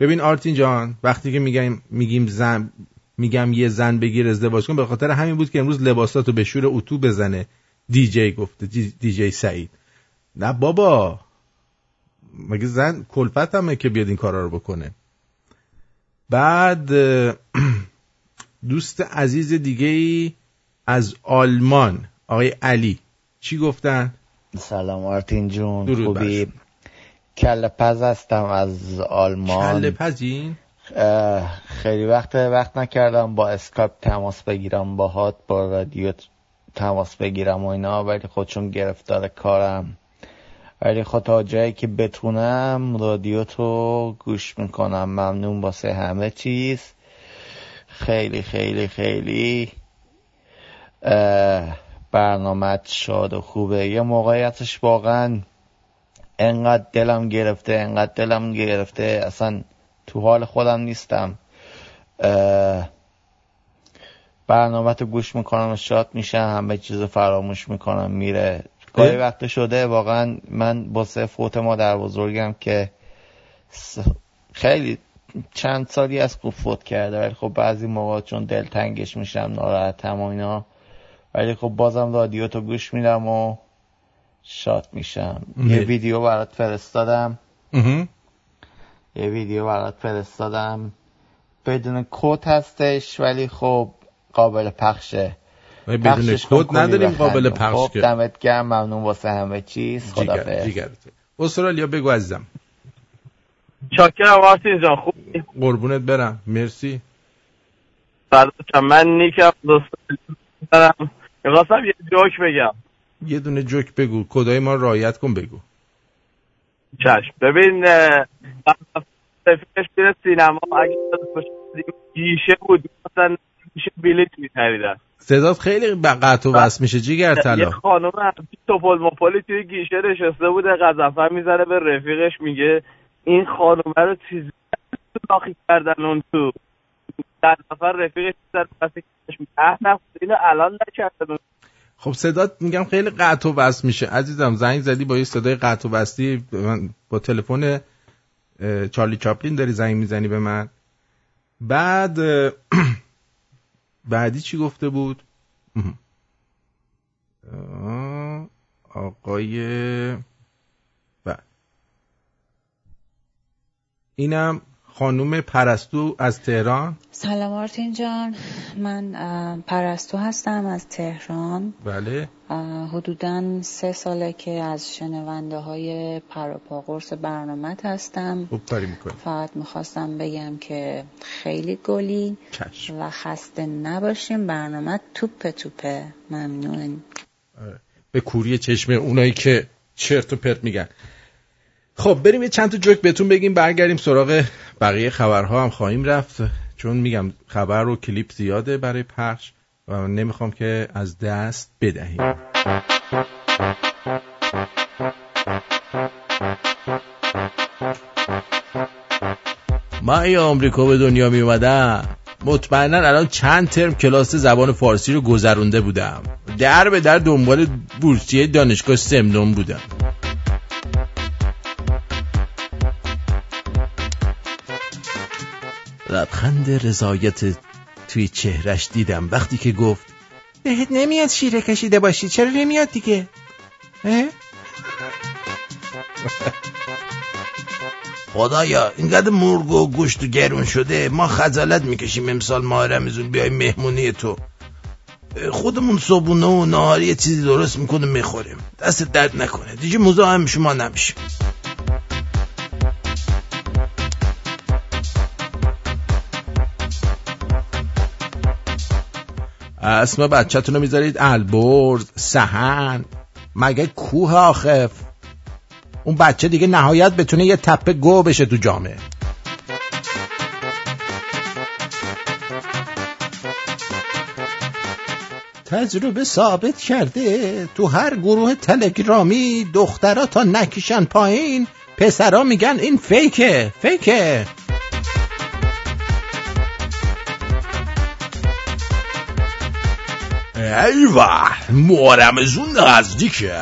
ببین آرتین جان وقتی که میگم میگیم زن میگم یه زن بگیر ازدواج کن به خاطر همین بود که امروز لباساتو به شور اتو بزنه. دیجی گفته دی- دیجی سعید. نه بابا. مگه زن کلفت همه که بیاد این کارا رو بکنه. بعد دوست عزیز دیگه ای از آلمان آقای علی. چی گفتن؟ سلام آرتین جون خوبی؟ کله پز هستم از آلمان. کله پزین؟ اه، خیلی وقت وقت نکردم با اسکایپ تماس بگیرم باهات با رادیو تماس بگیرم و اینا ولی خودشون گرفتار کارم. ولی خود تا جایی که بتونم رادیو تو گوش می‌کنم. ممنون واسه همه چیز. خیلی خیلی خیلی برنامه شاد و خوبه. یه موقعیتش واقعا انقدر دلم گرفته انقدر دلم گرفته. اصلا تو حال خودم نیستم. برنامه تو گوش می‌کنم و شاد میشم. همه چیز رو فراموش می‌کنم. میره. گاهی اه؟ وقت شده واقعا من واسه فوت مادر بزرگم که خیلی چند سالی از خوب فوت کرده. ولی خب بعضی موقع چون دلتنگش میشم ناراحتم و اینا. ولی خب بازم رادیو تو گوش میدم و شاد میشم. یه. ویدیو برات فرستادم. یه ویدیو برات فرستادم. بدون کد هستش ولی خب قابل پخشه. بدون کد نداریم. قابل پخش خب دمت گرم ممنون واسه همه چیز. خدا استرالیا بگو عزیزم. چاکرم آرتین جان خوب قربونت برم. مرسی. فرداشم من نیکم دوست دارم. می‌خواستم یه جوک بگم. یه دونه جوک بگو. کدای ما رو رعایت کن بگو. چشم. ببین رفیقش میره سینما. اگه گیشه بود مثلا گیشه بلیت میخریدن. صدات خیلی ب- قطع و وصل میشه جیگر یه طلا خانم توپل مپلی توی گیشه نشسته بوده قذفه می‌زنه به رفیقش میگه این خانومه رو چیزی داخل کردن اون تو. در نفر رفیقش می‌زنه پس کشش میگه نه اینو الان نکردن. خب صدات میگم خیلی قطع و وصل میشه. عزیزم زنگ زدی با یه صدای قطع و وصلی من با تلفن چارلی چاپلین داری زنگ می‌زنی به من. بعد بعدی چی گفته بود؟ آقای بعد اینم خانوم پرستو از تهران. سلام آرتین جان. من پرستو هستم از تهران. بله. حدوداً سه ساله که از شنونده های پروپاقرص برنامه هستم. خوب کاری می‌کنی. فقط می‌خواستم بگم که خیلی گلی چشم. و خسته نباشیم. برنامه توپ توپه. ممنون. آره. به کوری چشم اونایی که چرت و پرت میگن. خب بریم یه چند تا جوک بهتون بگیم برگردیم سراغ بقیه خبرها هم خواهیم رفت. چون میگم خبر و کلیپ زیاده برای پخش و نمی‌خوام که از دست بدهیم. من ای آمریکا به دنیا می اومدم مطمئنا الان چند ترم کلاس زبان فارسی رو گذرونده بودم. در به در دنبال بورسیه دانشگاه سمنون بودم. لبخند رضایت توی چهرش دیدم. وقتی که گفت بهت نمیاد شیره کشیده باشی چرا نمیاد دیگه؟ خدایا اینقدر مرغ و گوشت و گرون شده ما خجالت می‌کشیم امسال ماه رمزون بیای مهمونی تو. خودمون صبونه و نهاری یه چیزی درست می‌کنه می‌خوریم. دست درد نکنه. دیگه مزاحم شما نمیشیم اسم بچهتون رو می‌ذارید البرز سهن مگه کوه آخف اون بچه دیگه نهایت بتونه یه تپه گو بشه تو جامعه. تجربه ثابت کرده تو هر گروه تلگرامی دخترها تا نکشن پایین پسرا میگن این فیکه فیکه. ایوه مارمزون نزدیکه.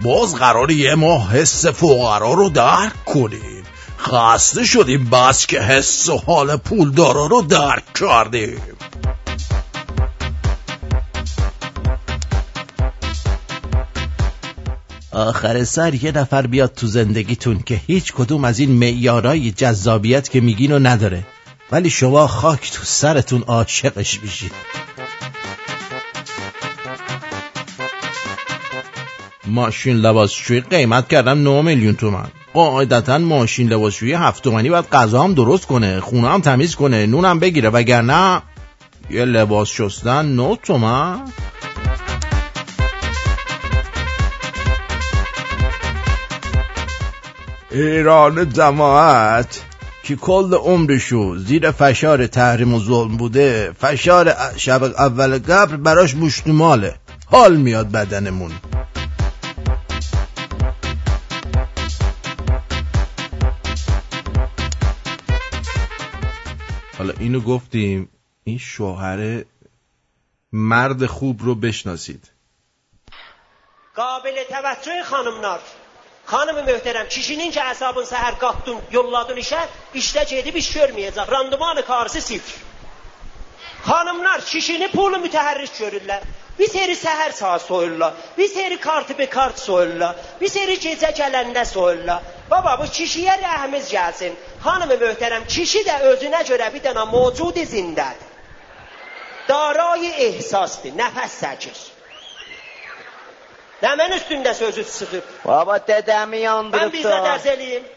باز قرار یه ماه حس فقرا رو درک کنیم. خسته شدیم بس که حس و حال پولدارا رو درک کردیم. آخر سر یه نفر بیاد تو زندگیتون که هیچ کدوم از این معیارای جذابیت که میگین و نداره. ولی شما خاک تو سرتون عاشقش میشید ماشین لباسشویی قیمت کردم 9 میلیون تومن قاعدتا ماشین لباسشویی هفت تومنی باید غذا هم درست کنه خونه هم تمیز کنه نونم بگیره وگرنه یه لباس شستن 9 تومن ایران جماعت که کل عمرشو زیر فشار تحریم و ظلم بوده فشار شب اول قبل براش مشتماله حال میاد بدنمون. حالا اینو گفتیم این شوهر مرد خوب رو بشناسید قابل توجه خانم نار خانم محترم kişinin ki hesabın seher kalktın yolladın işe işte cedi bir görmeyecek. Randımanı karşı sifr. Hanımlar kişini pulu müteherrik görürler. Bir seri seher saat soyurlar. Bir seri kartı bir kart soyurlar. Bir seri gece gelende soyurlar. Baba bu kişiyə rəhmiz gəlsin. Hanımı möhtərəm, kişi də özünə görə bir dənə mövcudi zindədir. Darayı ehsasdır, nəfəs çəkir. Nəmən üstündə sözü sıxıb. Baba dədəmi yandırıb. Mən bizə dərs eləyim.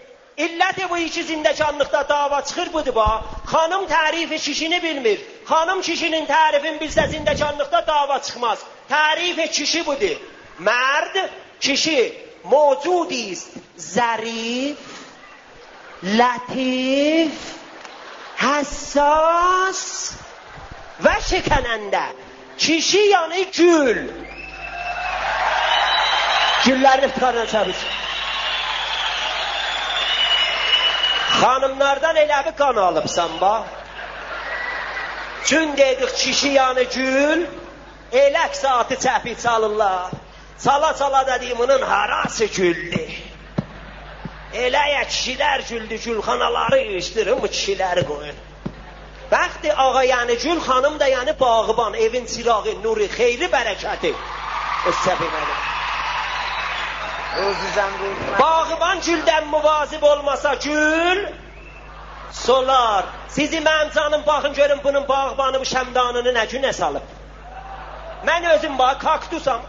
İllət bu iki zindəkanlıqda dava çıxır budur ba. Xanım tərifi kişini bilmir. Xanım kişinin tərifini bilsə zindəkanlıqda dava çıxmaz. Tərifi kişi budur. Mərd kişi mövcudist. ظریف لطیف حساس و شکننده کişi یعنی gül güllərin iftarına çağırır Xanımlardan elə bir qan alıbsan bax. Gün dedik kişi yanı gül, elək saatı çəpi çalırlar. Çala çala dediğiminin harası güldü. Eləyə kişilər güldü, gülxanaları işdirin, bu kişiləri qoyun. Bəxti ağa yəni gül, xanım da yəni bağıban, evin çirağı, nuru, xeyri, bərəkəti. Östəbi mənə. Bağıban güldən müvazib olmasa gül, solar. Sizi mənim canım baxın görün bunun bağbanı bu şəmdanını nə günə salıb. Mən özüm bax kaktusam.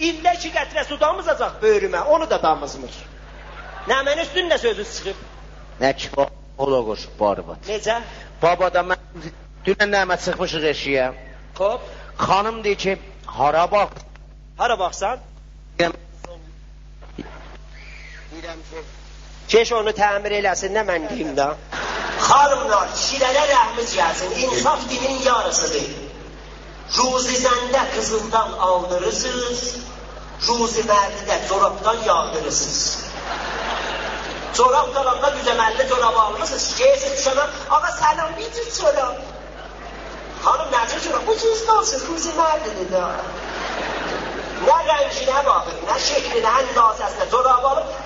İllə iki qətrə su damızacaq böyrümə, onu da damızmır. Nə mən üstündə sözü çıxıb. Ne ki qoşub barbat. Necə? Baba da mən dünən nəmə çıxmışıq eşiyə. Xop. Xanım deyir ki, hara bax. Hara baxsan? Deyirəm ki, Keş onu təmir eləsin, nə mən deyim də. Xanımlar, kişilərə rəhmiz gəlsin. İnsaf dinin yarısıdır. Ruzi zəndə qızıldan aldırırsınız. Ruziməli də corabdan yağdırırsınız. چراغ دارم. آقا دوزه مله تو رو باقا مثل شکیش این آقا سلام بیدو چراغ خانم نجم چراغ بود چیز کامسی روزی مردی ندارم نه رنجی نه باقی نه شکلی نه نازه از نه تو رو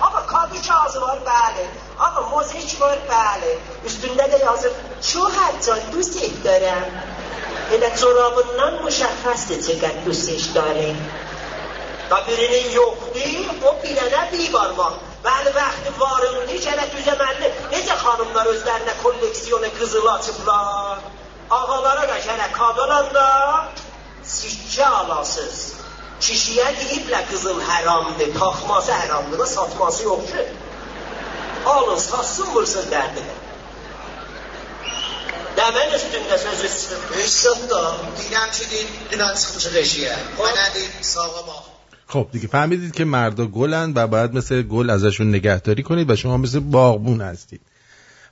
آقا کادو چه آزوار بله. آقا موزه چه بار بله. از دونده دی آزوار چو حتی دوستی دارم. اینه تو رو باقا نان مشخصه چقدر دوستش داره. و برینه یکدی و خب بیرنه بیگار با Bəli, vaxtı varındı, gələ düzəməlli. Necə xanımlar özlərinə kolleksiyonu qızılı açıblar? Ağalara da gələ kadolanda sikkə alasız. Kişiyə deyiblər qızıl həramdır, taxması həramdır və satması yoxdur. Alın, satsın, vursun dərdini. Dəmən üstündə sözü Hüsnat da دیدم که دید دونان çıxmış رژیه من ندید ساقا ما خب دیگه فهمیدید که مردا گلن و باید مثل گل ازشون نگهداری کنید و شما مثل باغبون هستید.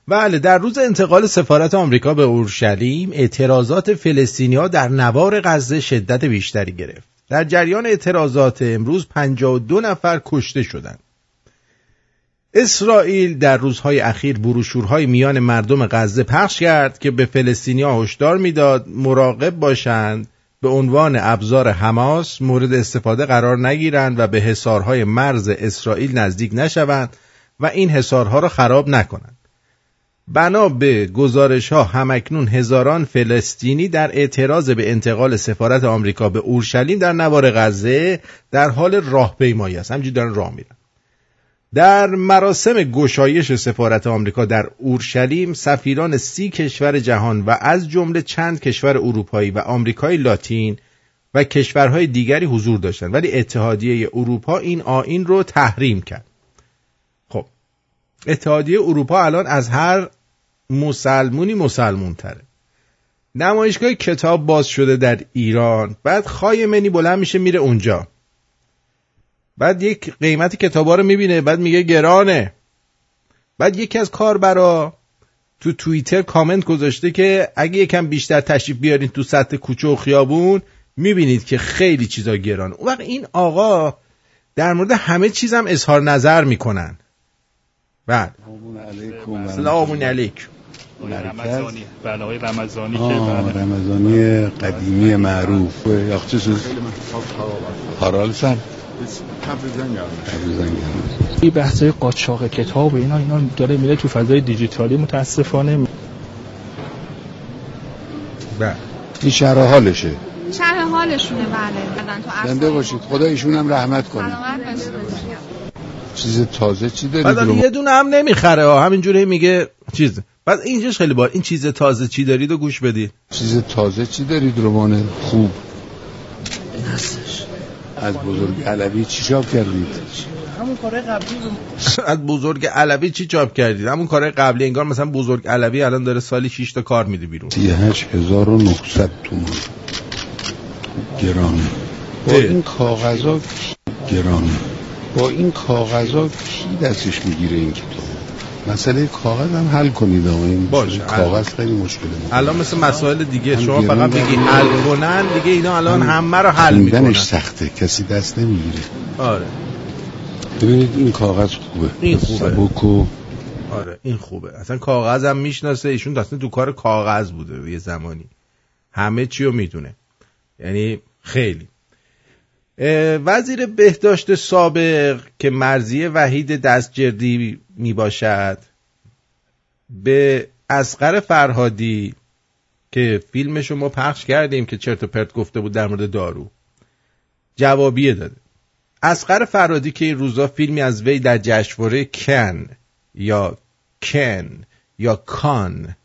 بله در روز انتقال سفارت آمریکا به اورشلیم اعتراضات فلسطینیا در نوار غزه شدت بیشتری گرفت. در جریان اعتراضات امروز 52 نفر کشته شدند. اسرائیل در روزهای اخیر بروشورهای میان مردم غزه پخش کرد که به فلسطینیا هشدار می‌داد مراقب باشند به عنوان ابزار حماس مورد استفاده قرار نگیرند و به حصارهای مرز اسرائیل نزدیک نشوند و این حصارها را خراب نکنند. بنا به گزارش ها همکنون هزاران فلسطینی در اعتراض به انتقال سفارت آمریکا به اورشلیم در نوار غزه در حال راهپیمایی است همجوری دارن راه میرن در مراسم گشایش سفارت آمریکا در اورشلیم سفیران سی کشور جهان و از جمله چند کشور اروپایی و آمریکای لاتین و کشورهای دیگری حضور داشتند. ولی اتحادیه اروپا این آین رو تحریم کرد. خب اتحادیه اروپا الان از هر مسلمونی مسلمون تره نمایشگاه کتاب باز شده در ایران. بعد خایمنی بلند میشه میره اونجا. بعد یک قیمت کتابا رو می‌بینه بعد میگه گرانه. بعد یکی از کاربرا تو توییتر کامنت گذاشته که اگه یکم بیشتر تشریف بیارین تو سطح کوچه و خیابون می‌بینید که خیلی چیزا گران. اون وقت این آقا در مورد همه چیزم اظهار نظر می‌کنن. بله سلام علیکم. رمضانی. بله آقای رمضانی که بله. رمضانی قدیمی معروف. یاخچسوز هارالسن این بحثای قاچاق کتاب و اینا اینا داره میره تو فضای دیجیتالی متاسفانه. بله. این شهر حالشه. شرح حالشونه بله. زنده باشید. خدا ایشون هم رحمت کنه. سلامت باشید. چیز تازه چی دارید بعد یه دونه هم نمی‌خره ها. همینجوری میگه چیز. بعد اینجاش خیلی با این چیز تازه چی دارید و گوش بدید. چیز تازه چی دارید رمان خوب. از بزرگ علوی چی چاپ کردید؟ همون کار قبلی از بزرگ علوی چی چاپ کردید؟ همون کارهای قبلی انگار مثلا بزرگ علوی الان داره سالی 6 تا کار میده بیرون. 38900 تومان. گرانه با. این کاغذا گرانه با این کاغذا کی دستش می‌گیره این کتاب؟ مسئله کاغذ هم حل کنید این باشه، کاغذ خیلی مشکله الان مثل مسائل دیگه هم شما فقط. بگی حل کنن دیگه اینا الان همه رو حل می‌کنن. سخته. کسی دست نمی‌گیره. آره. ببینید این کاغذ خوبه. این خوبه. سبک و آره این خوبه. اصلا کاغذم می‌شناسه. ایشون اصلا تو کار کاغذ بوده یه زمانی. همه چی رو می‌دونه. یعنی خیلی. وزیر بهداشت سابق که مرزی وحید دستجردی می باشد به اسقر فرهادی که فیلمش رو ما پخش کردیم که چرت و پرت گفته بود در مورد دارو. جوابیه داده. اسقر فرهادی که این روزا فیلمی از وی در جشنواره کن یا کن یا کان.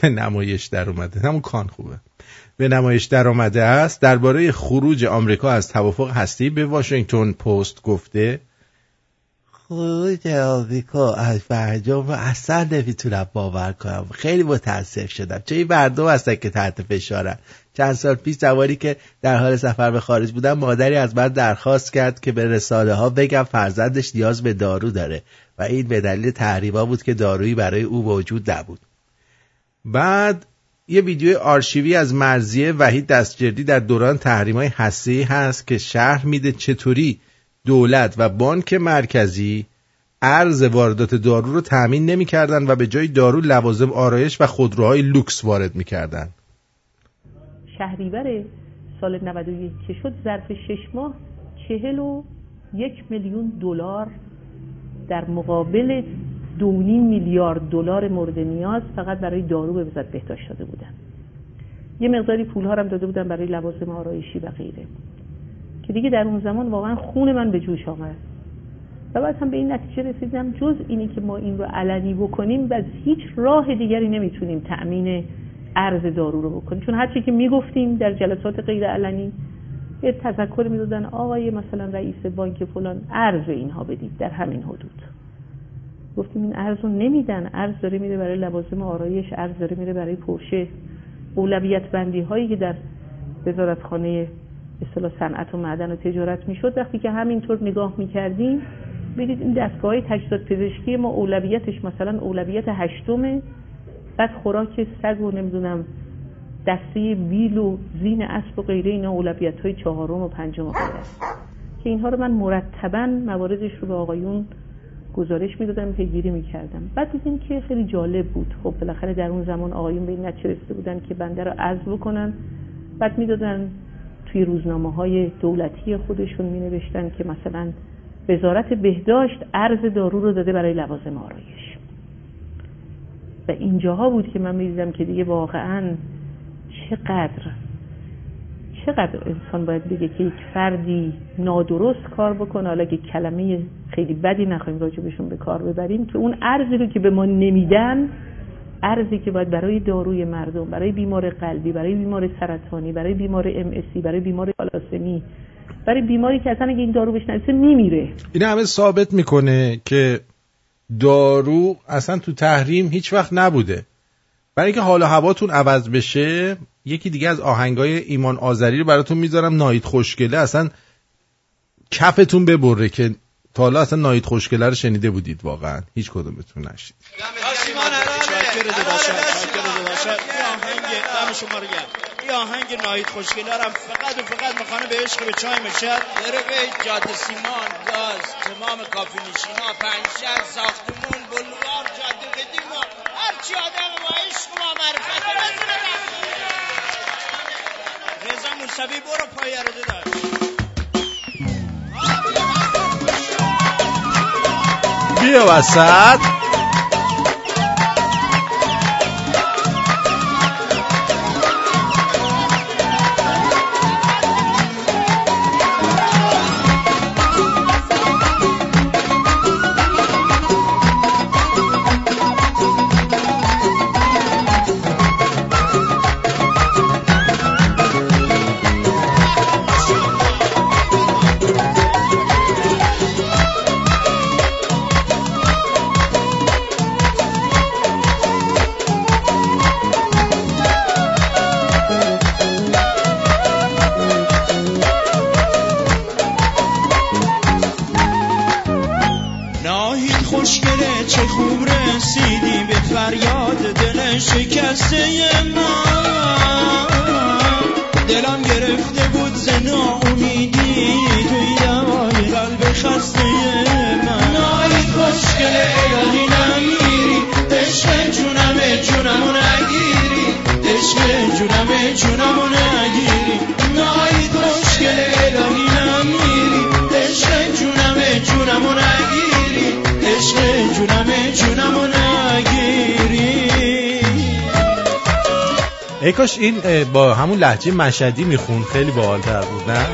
به نمایش در اومده. همون کان خوبه. به نمایش در آمده است. درباره خروج آمریکا از توافق هستی به واشنگتن پست گفته خروج آمریکا از برجام رو اصلا نمی‌تونم باور کنم. خیلی متاسف شدم. چه این مردم هستن که تحت فشارن. چند سال پیش زمانی که در حال سفر به خارج بودم مادری از من درخواست کرد که به رسانه ها بگم فرزندش نیاز به دارو داره. و این به دلیل تحریما بود که دارویی برای او موجود نبود. بعد یه ویدیو آرشیوی از مرزیه وحید دستجردی در دوران تحریم های هست که شهر میده چطوری دولت و بانک مرکزی ارز واردات دارو رو تأمین نمی‌کردن و به جای دارو لوازم آرایش و خودروهای لوکس وارد می‌کردن. شهریور سال 91 که شد ظرف شش ماه چهل و یک میلیون دلار در مقابل دونیم میلیارد دلار مورد نیاز فقط برای دارو به وزارت بهداشت داده بودن. یه مقداری پول ها هم داده بودن برای لوازم آرایشی و غیره. که دیگه در اون زمان واقعا خون من به جوش آمد. و بعد هم به این نتیجه رسیدم جز اینی که ما این رو علنی بکنیم و هیچ راه دیگری نمی‌تونیم تأمین ارز دارو رو بکنیم. چون هرچی که می‌گفتیم در جلسات غیر علنی یه تذکر می‌دادن آقای مثلا رئیس بانک فلان ارز اینها بدید در همین حدود. گفتیم این ارز رو نمیدن ارز داره میره برای لوازم آرایش ارز داره میره برای پرشه. اولویت بندی هایی که در وزارتخانه اصطلاح صنعت و معدن و تجارت می‌شد. وقتی که همینطور نگاه می‌کردیم ببینید این دستگاه های پزشکی ما اولویتش مثلا اولویت هشتمه. بعد خوراک سگ و نمی‌دونم دسته بیل و زین اسب و غیره اینا اولویت های چهارم و پنجم و است. که اینها رو من مرتبا مواردش رو به آقایون گزارش می‌دادم پیگیری می‌کردم. بعد دیدیم که خیلی جالب بود. خب بالاخره در اون زمان آقایون به این نتیجه بودن که بنده رو عزل بکنن. بعد می‌دادن توی روزنامه های دولتی خودشون می نوشتن که مثلا وزارت بهداشت ارز دارو رو داده برای لوازم آرایش. و اینجاها بود که من می‌دیدم که دیگه واقعا چقدر چقدر انسان باید بگه که یک فردی نادرست کار بکنه حالا که کلمه خیلی بدی نخواهیم راجبشون به کار ببریم که اون ارزی رو که به ما نمیدن ارزی که باید برای داروی مردم برای بیمار قلبی برای بیمار سرطانی برای بیمار ام برای بیمار آلاسمی برای بیماری که اصلا اگه این دارو بهش نرسه میمیره این همه ثابت می‌کنه که دارو اصلا تو تحریم هیچ وقت نبوده. برای اینکه حال هواتون عوض بشه یکی دیگه از آهنگای ایمان آذری رو براتون می‌ذارم نایت خوشگله. اصلا کفتون ببره که تا حالا اصلا نایت خوشگله رو شنیده بودید واقعا. هیچ کدومتون نشید یه آهنگ نایت خوشگله هم فقط و فقط مخانه به عشق به چای مشد داره به جاده سیمان گاز تمام کافی نشینا پنجشهر ساختمون بلوار جاده قدیم هرچی آدم با عشق ما معرفت رضا موسوی برو پای رو داشت بیا وسط. کاش این با همون لحجه مشدی میخون خیلی باحالتر بود نه؟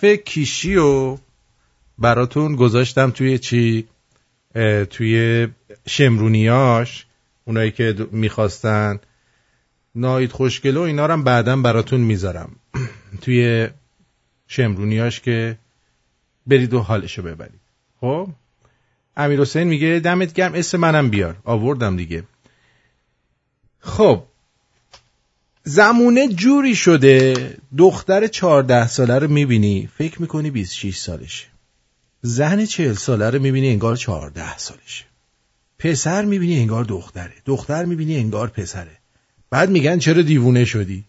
تعریف کیشی رو براتون گذاشتم توی چی؟ توی شمرونیاش اونایی که می‌خواستن. ناید خوشگل و اینا رو بعدا براتون می‌ذارم. توی شمرونیاش که برید و حالشو ببرید. خب؟ امیر حسین میگه دمت گرم اسم منم بیار. آوردم دیگه. خب زمونه جوری شده دختر چهارده ساله رو می‌بینی فکر می‌کنی 26 سالشه. زن چهل ساله رو می‌بینی انگار چهارده سالشه. پسر می‌بینی انگار دختره دختر می‌بینی انگار پسره. بعد میگن چرا دیوونه شدی؟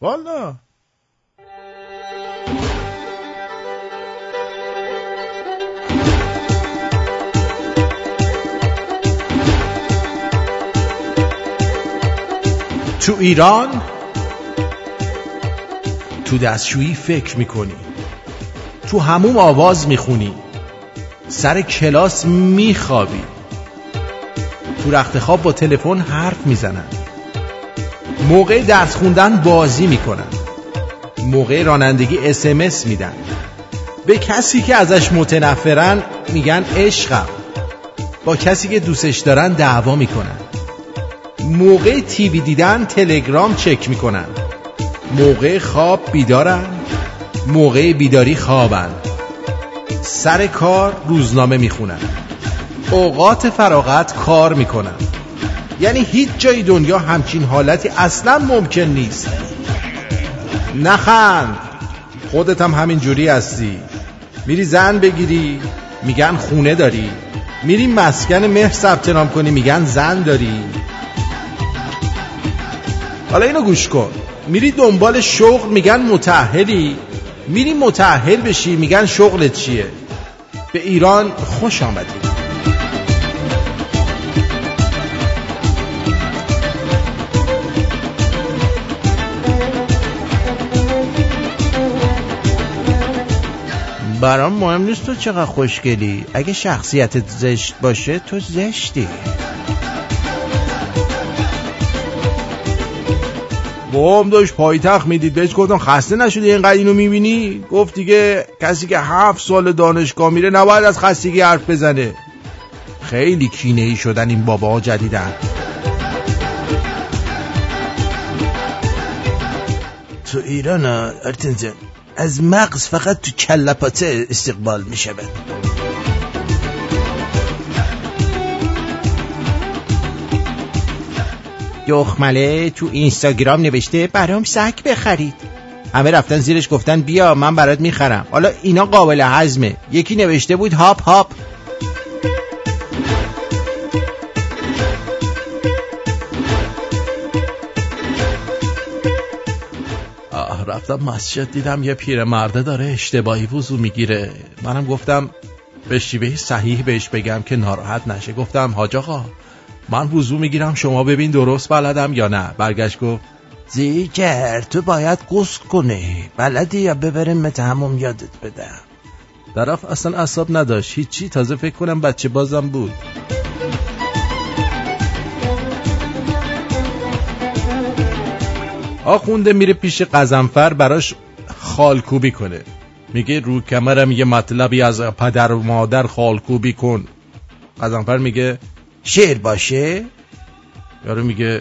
والا. تو ایران تو دستشویی فکر می‌کنی. تو هموم آواز می‌خونی. سر کلاس میخوابی. تو رخت خواب با تلفن حرف می‌زنن. موقع درس خوندن بازی می‌کنن. موقع رانندگی اسمس میدن. به کسی که ازش متنفرن میگن عشقم. با کسی که دوستش دارن دعوا می‌کنن. موقع تیوی دیدن تلگرام چک می‌کنن. موقع خواب بیدارن موقع بیداری خوابن. سر کار روزنامه می‌خونن. اوقات فراغت کار می‌کنن. یعنی هیچ جای دنیا همچین حالتی اصلا ممکن نیست. نخند. خودت هم همین جوری هستی. میری زن بگیری میگن خونه داری. میری مسکن مهر ثبت نام کنی میگن زن داری. حالا اینو گوش کن. میری دنبال شغل میگن متأهلی میری متأهل بشی میگن شغلت چیه. به ایران خوش آمدی. برام مهم نیست تو چقدر خوشگلی. اگه شخصیتت زشت باشه تو زشتی. بابام داشت پایتخت می‌دید. بهش گفتم خسته نشدی اینقدر اینو می‌بینی؟ گفت دیگه کسی که هفت سال دانشگاه میره نباید از خستگی حرف بزنه. خیلی کینه ای شدن این بابا جدیدن تو ایران ارتن جان از مغز فقط تو کلپاته استقبال میشه دخمله تو اینستاگرام نوشته برام سگ بخرید. همه رفتن زیرش گفتن بیا من برات می‌خرم. حالا اینا قابل هضمه. یکی نوشته بود هاپ هاپ. آه رفتم مسجد دیدم یه پیرمرده داره اشتباهی وضو می‌گیره. منم گفتم به شیوه صحیح بهش بگم که ناراحت نشه. گفتم حاج آقا من وضو می‌گیرم شما ببین درست بلدم یا نه. برگشت گفت زیگر تو باید قسل کنی. بلدی یا ببرم تمام یادت بدم؟ طرف اصلا اصاب نداشت. هیچی. تازه فکر کنم بچه بازم بود. آخونده میره پیش قزنفر براش خالکوبی کنه. میگه رو کمرم یه مطلبی از پدر و مادر خالکوبی کن. قزنفر میگه شعر باشه؟ یارو میگه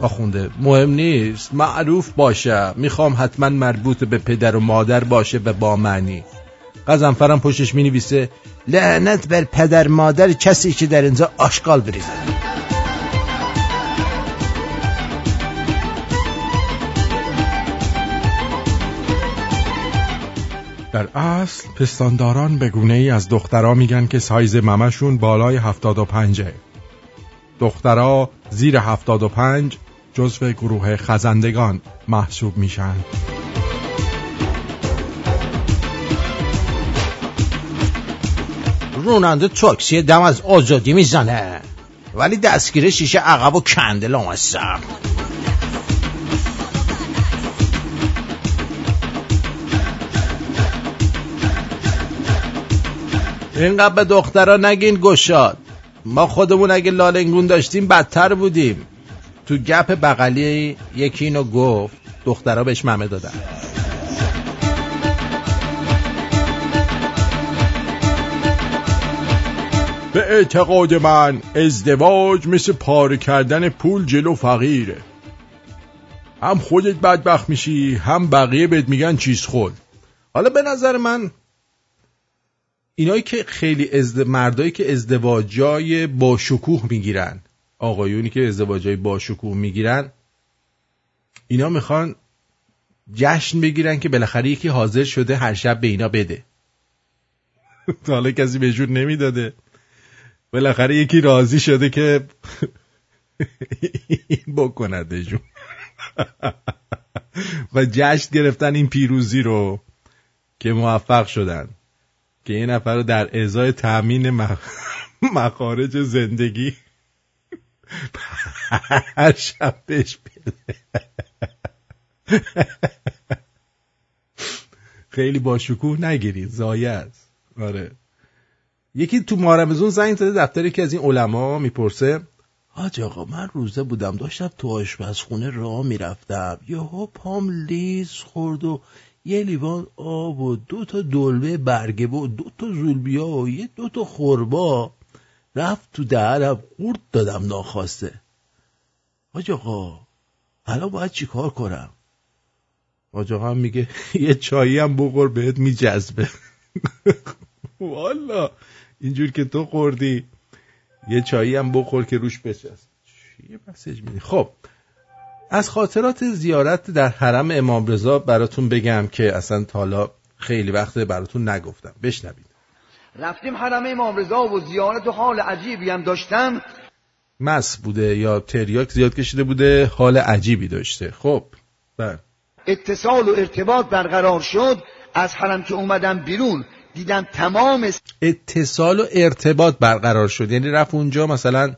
آخونده مهم نیست. معروف باشه. می‌خوام حتما مربوط به پدر و مادر باشه و با معنی قزنفرم پشتش می‌نویسه لعنت بر پدر مادر کسی که در اینجا آشغال بریزه. در اصل پستانداران به گونه ای از دخترها میگن که سایز ممشون بالای 75 دخترها زیر 75 جزو گروه خزندگان محسوب میشن. روننده تاکسی دم از آزادی می‌زنه. ولی دستگیره شیشه عقب و کندل آمستم. اینقدر به دخترا نگین گشاد. ما خودمون اگه لالنگون داشتیم بدتر بودیم. تو گپ بغلی یکی اینو گفت دخترا بهش ممه دادن. به اعتقاد من ازدواج مثل پاره کردن پول جلو فقیره. هم خودت بدبخت میشی هم بقیه بهت میگن چیز خود. حالا به نظر من اینایی که خیلی ازد... مردایی که ازدواجای با شکوه می‌گیرن. آقایونی که ازدواجای با شکوه می‌گیرن. اینا می‌خوان جشن بگیرن که بالاخره یکی حاضر شده هر شب به اینا بده. حالا کسی به جور نمی‌داده. بالاخره یکی راضی شده که بکندشون و جشن گرفتن این پیروزی رو که موفق شدن. که یه نفر رو در ازای تأمین مخارج زندگی هر شب بهش بده. خیلی با شکوه نگیرید زایه است. آره. یکی تو مارمزون زنگ زده دفتر که از این علما می‌پرسه حاج آقا من روزه بودم داشتم تو آشپزخونه راه می‌رفتم. یهو پام لیز خورد و یه لیوان آب و دو تا دلمه برگه و دو تا زولبیا و یه دو تا خوربا رفت تو دهنم قورت دادم ناخواسته. حاج آقا الان باید چیکار کنم؟ حاج آقا هم میگه یه چایی هم بخور بهت میجذبه. والا اینجور که تو خوردی یه چایی هم بخور که روش بچست چیه مسیج میدی؟ خب از خاطرات زیارت در حرم امام رضا براتون بگم که اصلا حالا خیلی وقت براتون نگفتم. بشنوید. رفتیم حرم امام رضا و زیارت و حال عجیبی هم داشتم. مس بوده یا تریاک زیاد کشیده بوده حال عجیبی داشته. خب بله. اتصال و ارتباط برقرار شد. از حرم که اومدم بیرون دیدم تمام اتصال و ارتباط برقرار شد. یعنی رفت اونجا مثلا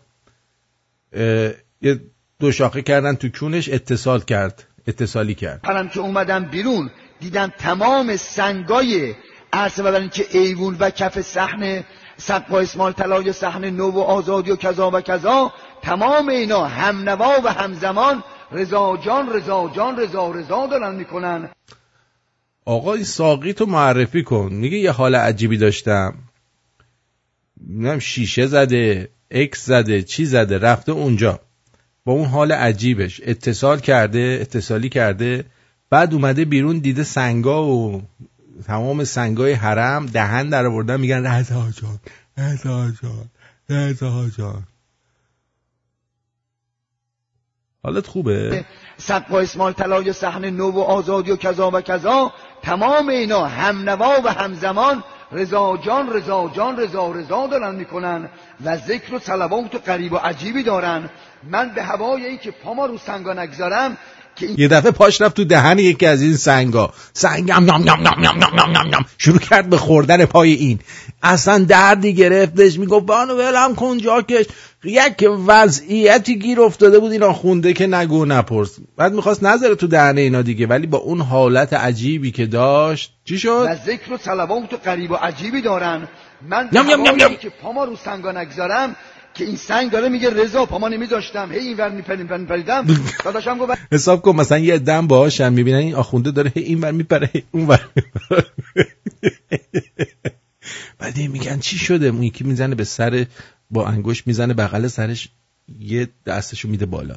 یه دو شاخه کردن تو کونش اتصال کرد اتصالی کرد. حرم که اومدم بیرون دیدم تمام سنگای عرصه بدن که ایوون و کف صحنه سقا اسمال طلای صحنه نو و آزادی و کذا و کذا تمام اینا همنوا و همزمان رضا جان رضا جان رضا رضا دارن می‌کنن. آقا این ساقی تو معرفی کن میگه یه حال عجیبی داشتم. نم شیشه زده اکس زده چی زده رفته اونجا. با اون حال عجیبش. اتصال کرده اتصالی کرده. بعد اومده بیرون دیده سنگا و تمام سنگای حرم دهن در آوردن. میگن رضا جان رضا جان رضا جان. حالت خوبه؟ سقا اسمال طلای صحنه نو و آزادی و کذا و کذا تمام اینا همنوا و همزمان رضا جان رضا جان رضا رضا دارن می‌کنن و ذکر و صلوات و قریب و عجیبی دارن. من به هوای این که پاما رو سنگا نگذارم که یه دفعه پاش رفت تو دهن یکی از این سنگا. سنگم نام نام نام نام نام نام نام. شروع کرد به خوردن پای این. اصلا دردی گرفتش. می‌گفت بانو ولم کن جاکش. یک وضعیتی گیر افتاده بود اینا خونده که نگو نپرس. بعد می‌خواست نظر تو دهنه اینا دیگه. ولی با اون حالت عجیبی که داشت چی شد؟ و ذکر و تو قریب و عجیبی دارن. من نم نم نم که پاما رو سنگا نگذارم که این سنگ داره میگه رضا پاما نمیذاشتم هی اینور میپریم میپریدم. داداشم گفت حساب کن مثلا یه دم باهاشن می‌بینن این آخونده داره هی اینور میپره اونور. بعد میگن چی شده؟ اون یکی می‌زنه به سر با انگوش می‌زنه بغل سرش یه دستشو میده بالا.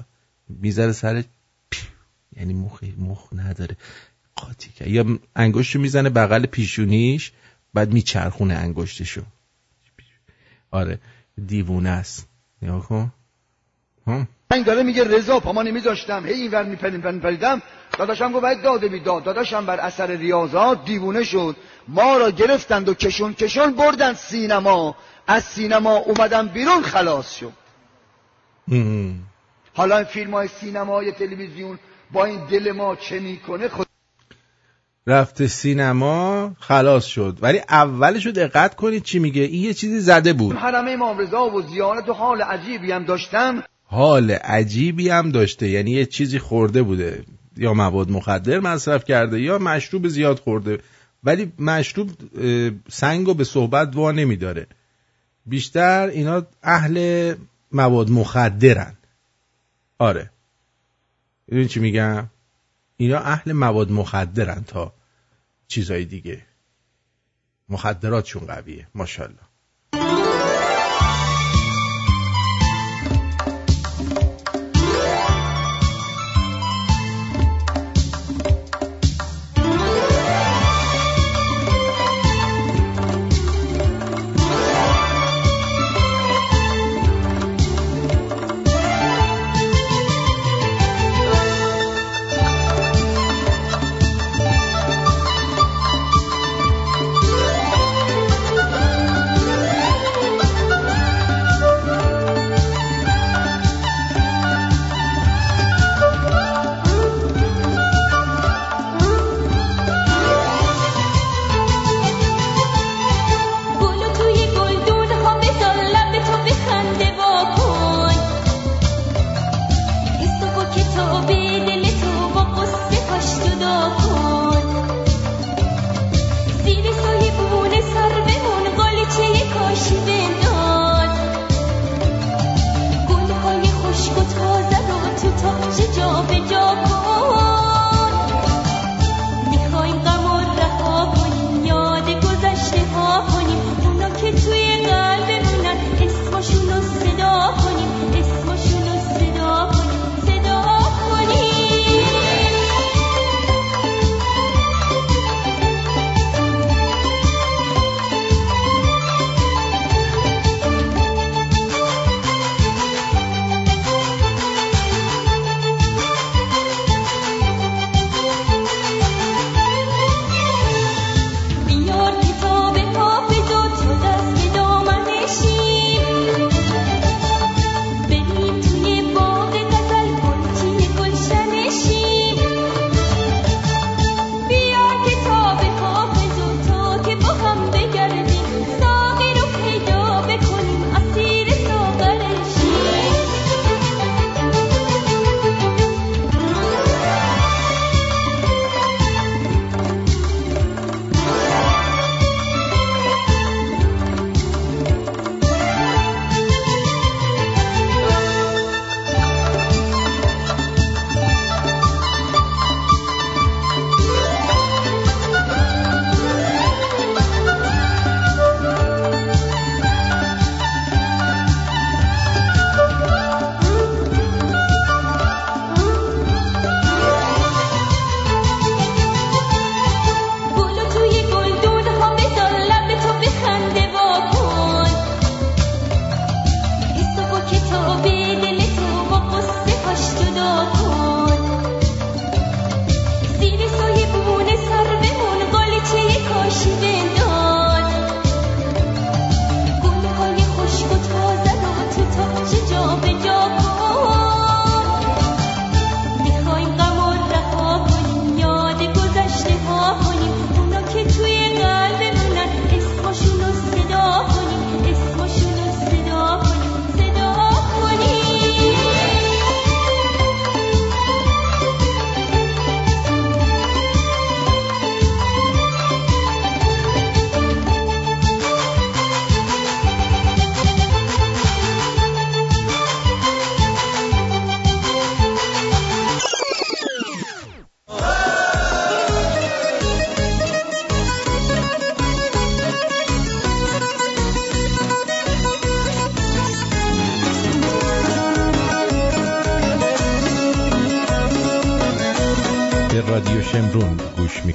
می‌زنه سرش پیو. یعنی مخ مخ نداره. قاطی کرد. یا انگشتشو می‌زنه بغل پیشونیش بعد میچرخونه انگشتشو. آره. دیوونه است. نگاه کن. سنگ داره میگه رضا پاما نمیذاشتم هی اینور میپریم میپریدم. داداشم گفت باید داده بیداد داداشم بر اثر ریاضات دیوونه شد. ما را گرفتند و کشون کشون بردن سینما. از سینما اومدم بیرون خلاص شد. حالا این فیلم های سینما های تلویزیون با این دل ما چه می‌کنه خود رفته سینما خلاص شد. ولی اولش رو دقت کنید چی میگه. این یه چیزی زده بود. حرم امام رضا و زیارت و حال عجیبی هم داشتم حال عجیبی هم داشته. یعنی یه چیزی خورده بوده. یا مواد مخدر مصرف کرده یا مشروب زیاد خورده. ولی مشروب سنگ رو به صحبت وا نمیداره. بیشتر اینا اهل مواد مخدرن. آره. این چی میگم؟ اینا اهل مواد مخدرن تا چیزای دیگه. مخدراتشون قویه. ماشاءالله.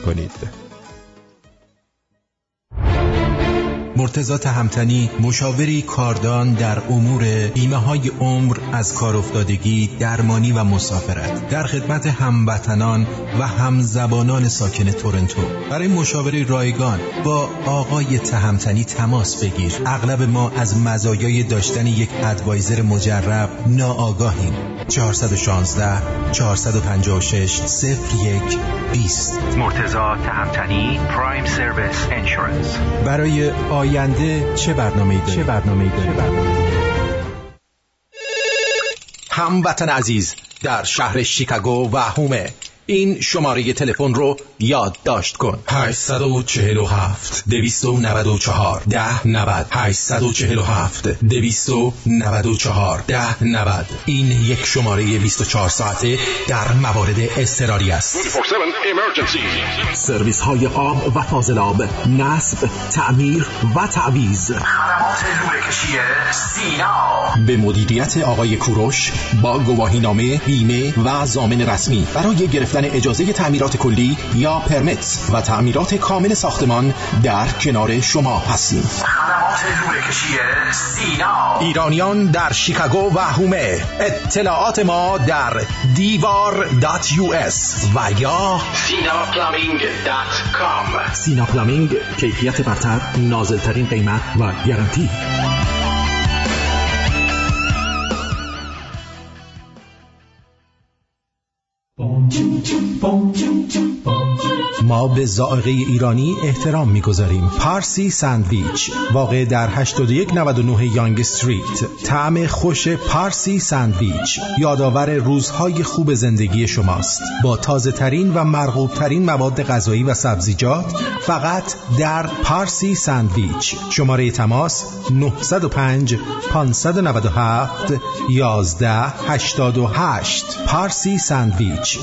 کنید. مرتزا تهمتنی مشاوری کاردان در امور بیمه های عمر از کار افتادگی درمانی و مسافرت. در خدمت هموطنان و همزبانان ساکن تورنتو. برای مشاوره رایگان با آقای تهمتنی تماس بگیر. اغلب ما از مزایای داشتن یک ادوایزر مجرب ناآگاهیم. 416 456 01 20 مرتزا تهمتنی پرایم سرویس انشورنس برای آینده چه برنامه‌ای داری؟ چه برنامه‌ای داری؟ هموطن عزیز در شهر شیکاگو و هومه این شماره تلفن رو یادداشت کن. 847 294 ده 90 847 294 ده 90 این یک شماره 24 ساعته در موارد اضطراری است. سرویس های آب و فاضلاب نصب تعمیر و تعویز به مدیریت آقای کوروش با گواهینامه بیمه و زامن رسمی. برای گرفتن اجازه تعمیرات کلی یا پرمیت و تعمیرات کامل ساختمان در کنار شما هستیم. ایرانیان در شیکاگو و حومه اطلاعات ما در دیوار dot US و یا SinaPlumbing.com Sina Plumbing کیفیت برتر نازلترین قیمت و گارانتی. boom, chum, chum, boom, chum, chum, boom. ما به ذائقه ایرانی احترام می‌گذاریم. پارسی ساندویچ واقع در 8199 Yonge Street طعم خوش پارسی ساندویچ یادآور روزهای خوب زندگی شماست. با تازه ترین و مرغوب ترین مواد غذایی و سبزیجات فقط در پارسی ساندویچ. شماره تماس 905 597 11 88 پارسی ساندویچ.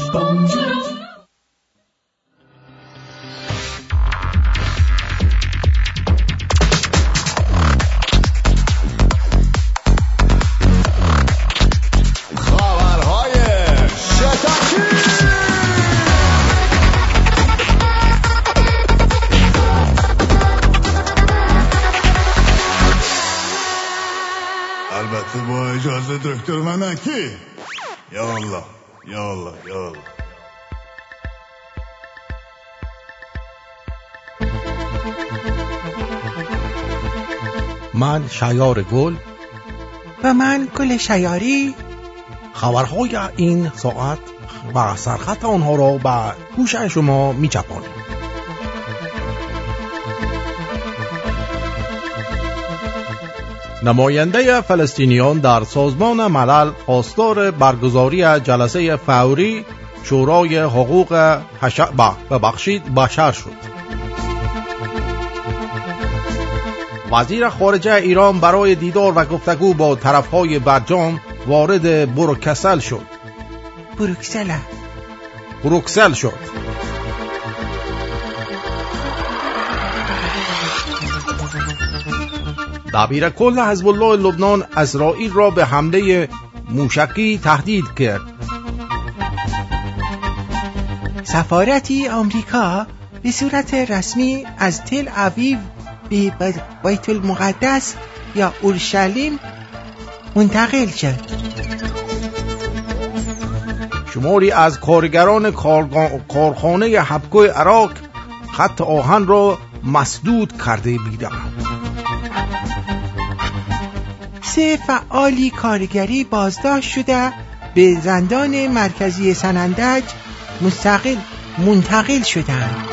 من شیار گل و من گل شیاری. خبرهای این ساعت و سرخط آنها را به گوش شما می چپانیم نماینده فلسطینیان در سازمان ملل خواستار برگزاری جلسه فوری شورای حقوق ببخشید بشر شد. وزیر خارجه ایران برای دیدار و گفتگو با طرفهای برجام وارد بروکسل شد. بروکسل. بروکسل شد. دبیر کل حزب الله لبنان اسرائیل را به حمله موشکی تهدید کرد. سفارتی آمریکا به صورت رسمی از تل اویو به بیت المقدس یا اورشلیم منتقل شد شماری از کارگران کارخانه حبکو عراق خط آهن را مسدود کرده بودند. سه فعالی کارگری بازداشت شده به زندان مرکزی سنندج مستقل منتقل شدند.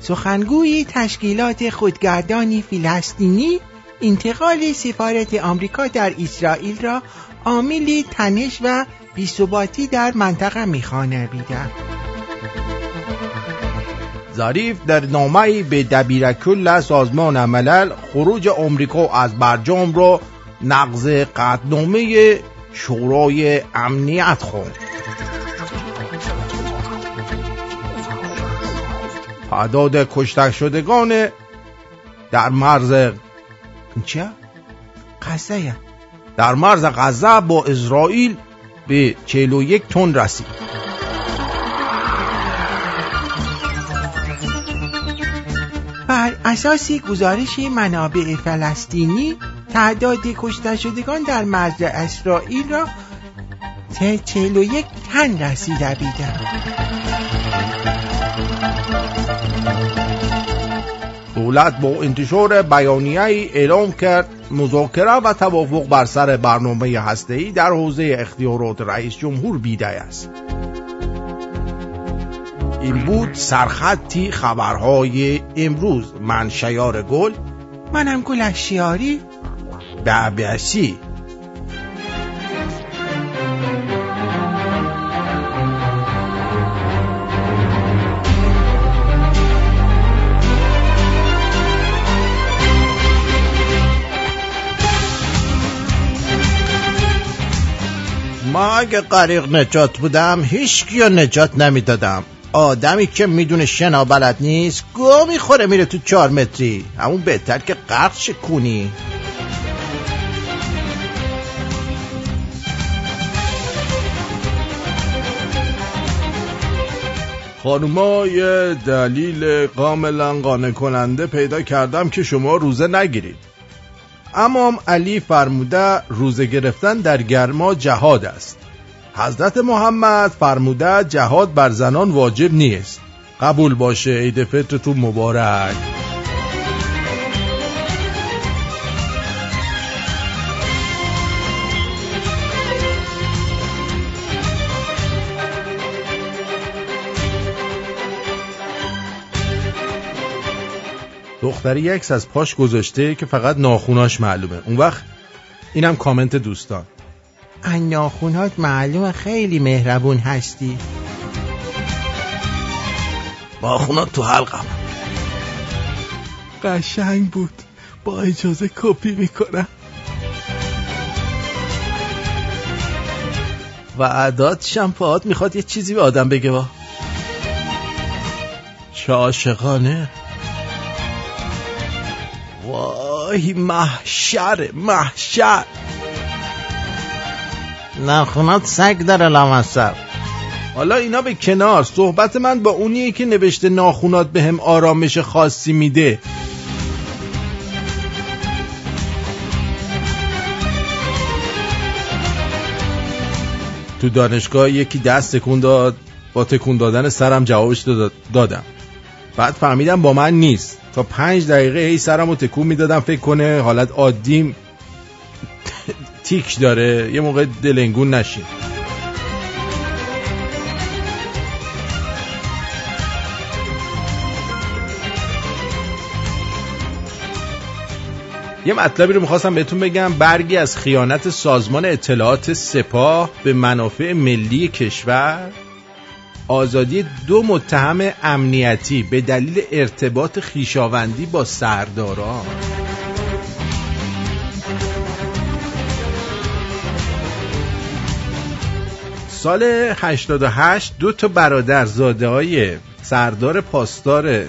سخنگوی تشکیلات خودگردانی فلسطینی انتقال سفارت آمریکا در اسرائیل را عاملی تنش و بیثباتی در منطقه می‌خوانه بیدن ظریف در نامه‌ای به دبیرکل سازمان ملل خروج آمریکا از برجام را نقض قطعنامه شورای امنیت خواند. تعداد کشته شدگان در مرز چه؟ قصه در مرز غزه با اسرائیل به 41 تن رسید. اساس گزارش منابع فلسطینی تعداد کشته شدگان در مرز اسرائیل را تا 41 تن رسیده بیدن دولت با انتشار بیانیه اعلام کرد مذاکره و توافق بر سر برنامه هسته‌ای در حوزه اختیارات رئیس جمهور بیده است. این بود سرخطی خبرهای امروز من شیار گل منم گل اشیاری بعبعسی ما اگه غریق نجات بودم هیچ کیو نجات نمی‌دادم. آدمی که می‌دونه شنا بلد نیست گو می‌خوره میره تو چهار متری. همون بهتر که غرق کنی خانوما یه دلیل کاملا قانع کننده پیدا کردم که شما روزه نگیرید. امام علی فرموده روزه گرفتن در گرما جهاد است. حضرت محمد فرموده جهاد بر زنان واجب نیست. قبول باشه عید فطرتون مبارک. دختری یکس از پاش گذاشته که فقط ناخوناش معلومه. اون وقت اینم کامنت دوستان. ان ناخونات معلومه خیلی مهربون هستی. ناخونات تو حلقم. قشنگ بود. با اجازه کپی می‌کنم. و عداد شمپات می‌خواد یه چیزی به آدم بگه با. چه عاشقانه. وای محشر محشر. ناخونات سگ داره لامصب. حالا اینا به کنار صحبت من با اونیه که نوشته ناخونات به هم آرامش خاصی میده. تو دانشگاه یکی دست تکون داد با تکون دادن سرم جوابش دادم. بعد فهمیدم با من نیست. تا پنج دقیقه هی سرم رو تکون می‌دادم فکر کنه حالت عادیم. تیک داره یه موقع دلنگون نشین یه مطلبی رو می‌خواستم بهتون بگم برگی از خیانت سازمان اطلاعات سپاه به منافع ملی کشور آزادی دو متهم امنیتی به دلیل ارتباط خیشاوندی با سرداران. سال 88 دو تا برادر زاده های سردار پاسدار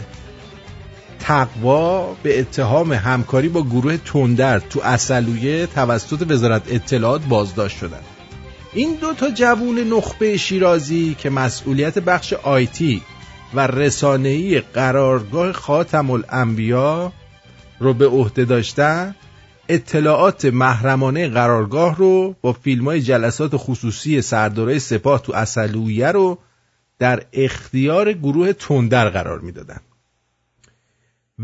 تقوا به اتهام همکاری با گروه تندر تو اصلویه توسط وزارت اطلاعات بازداشت شدند. این دو تا جوون نخبه شیرازی که مسئولیت بخش آیتی و رسانه‌ای قرارگاه خاتم الانبیا رو به عهده داشتن اطلاعات محرمانه قرارگاه رو با فیلم های جلسات خصوصی سردارای سپاه تو اصلویه رو در اختیار گروه تندر قرار می‌دادن.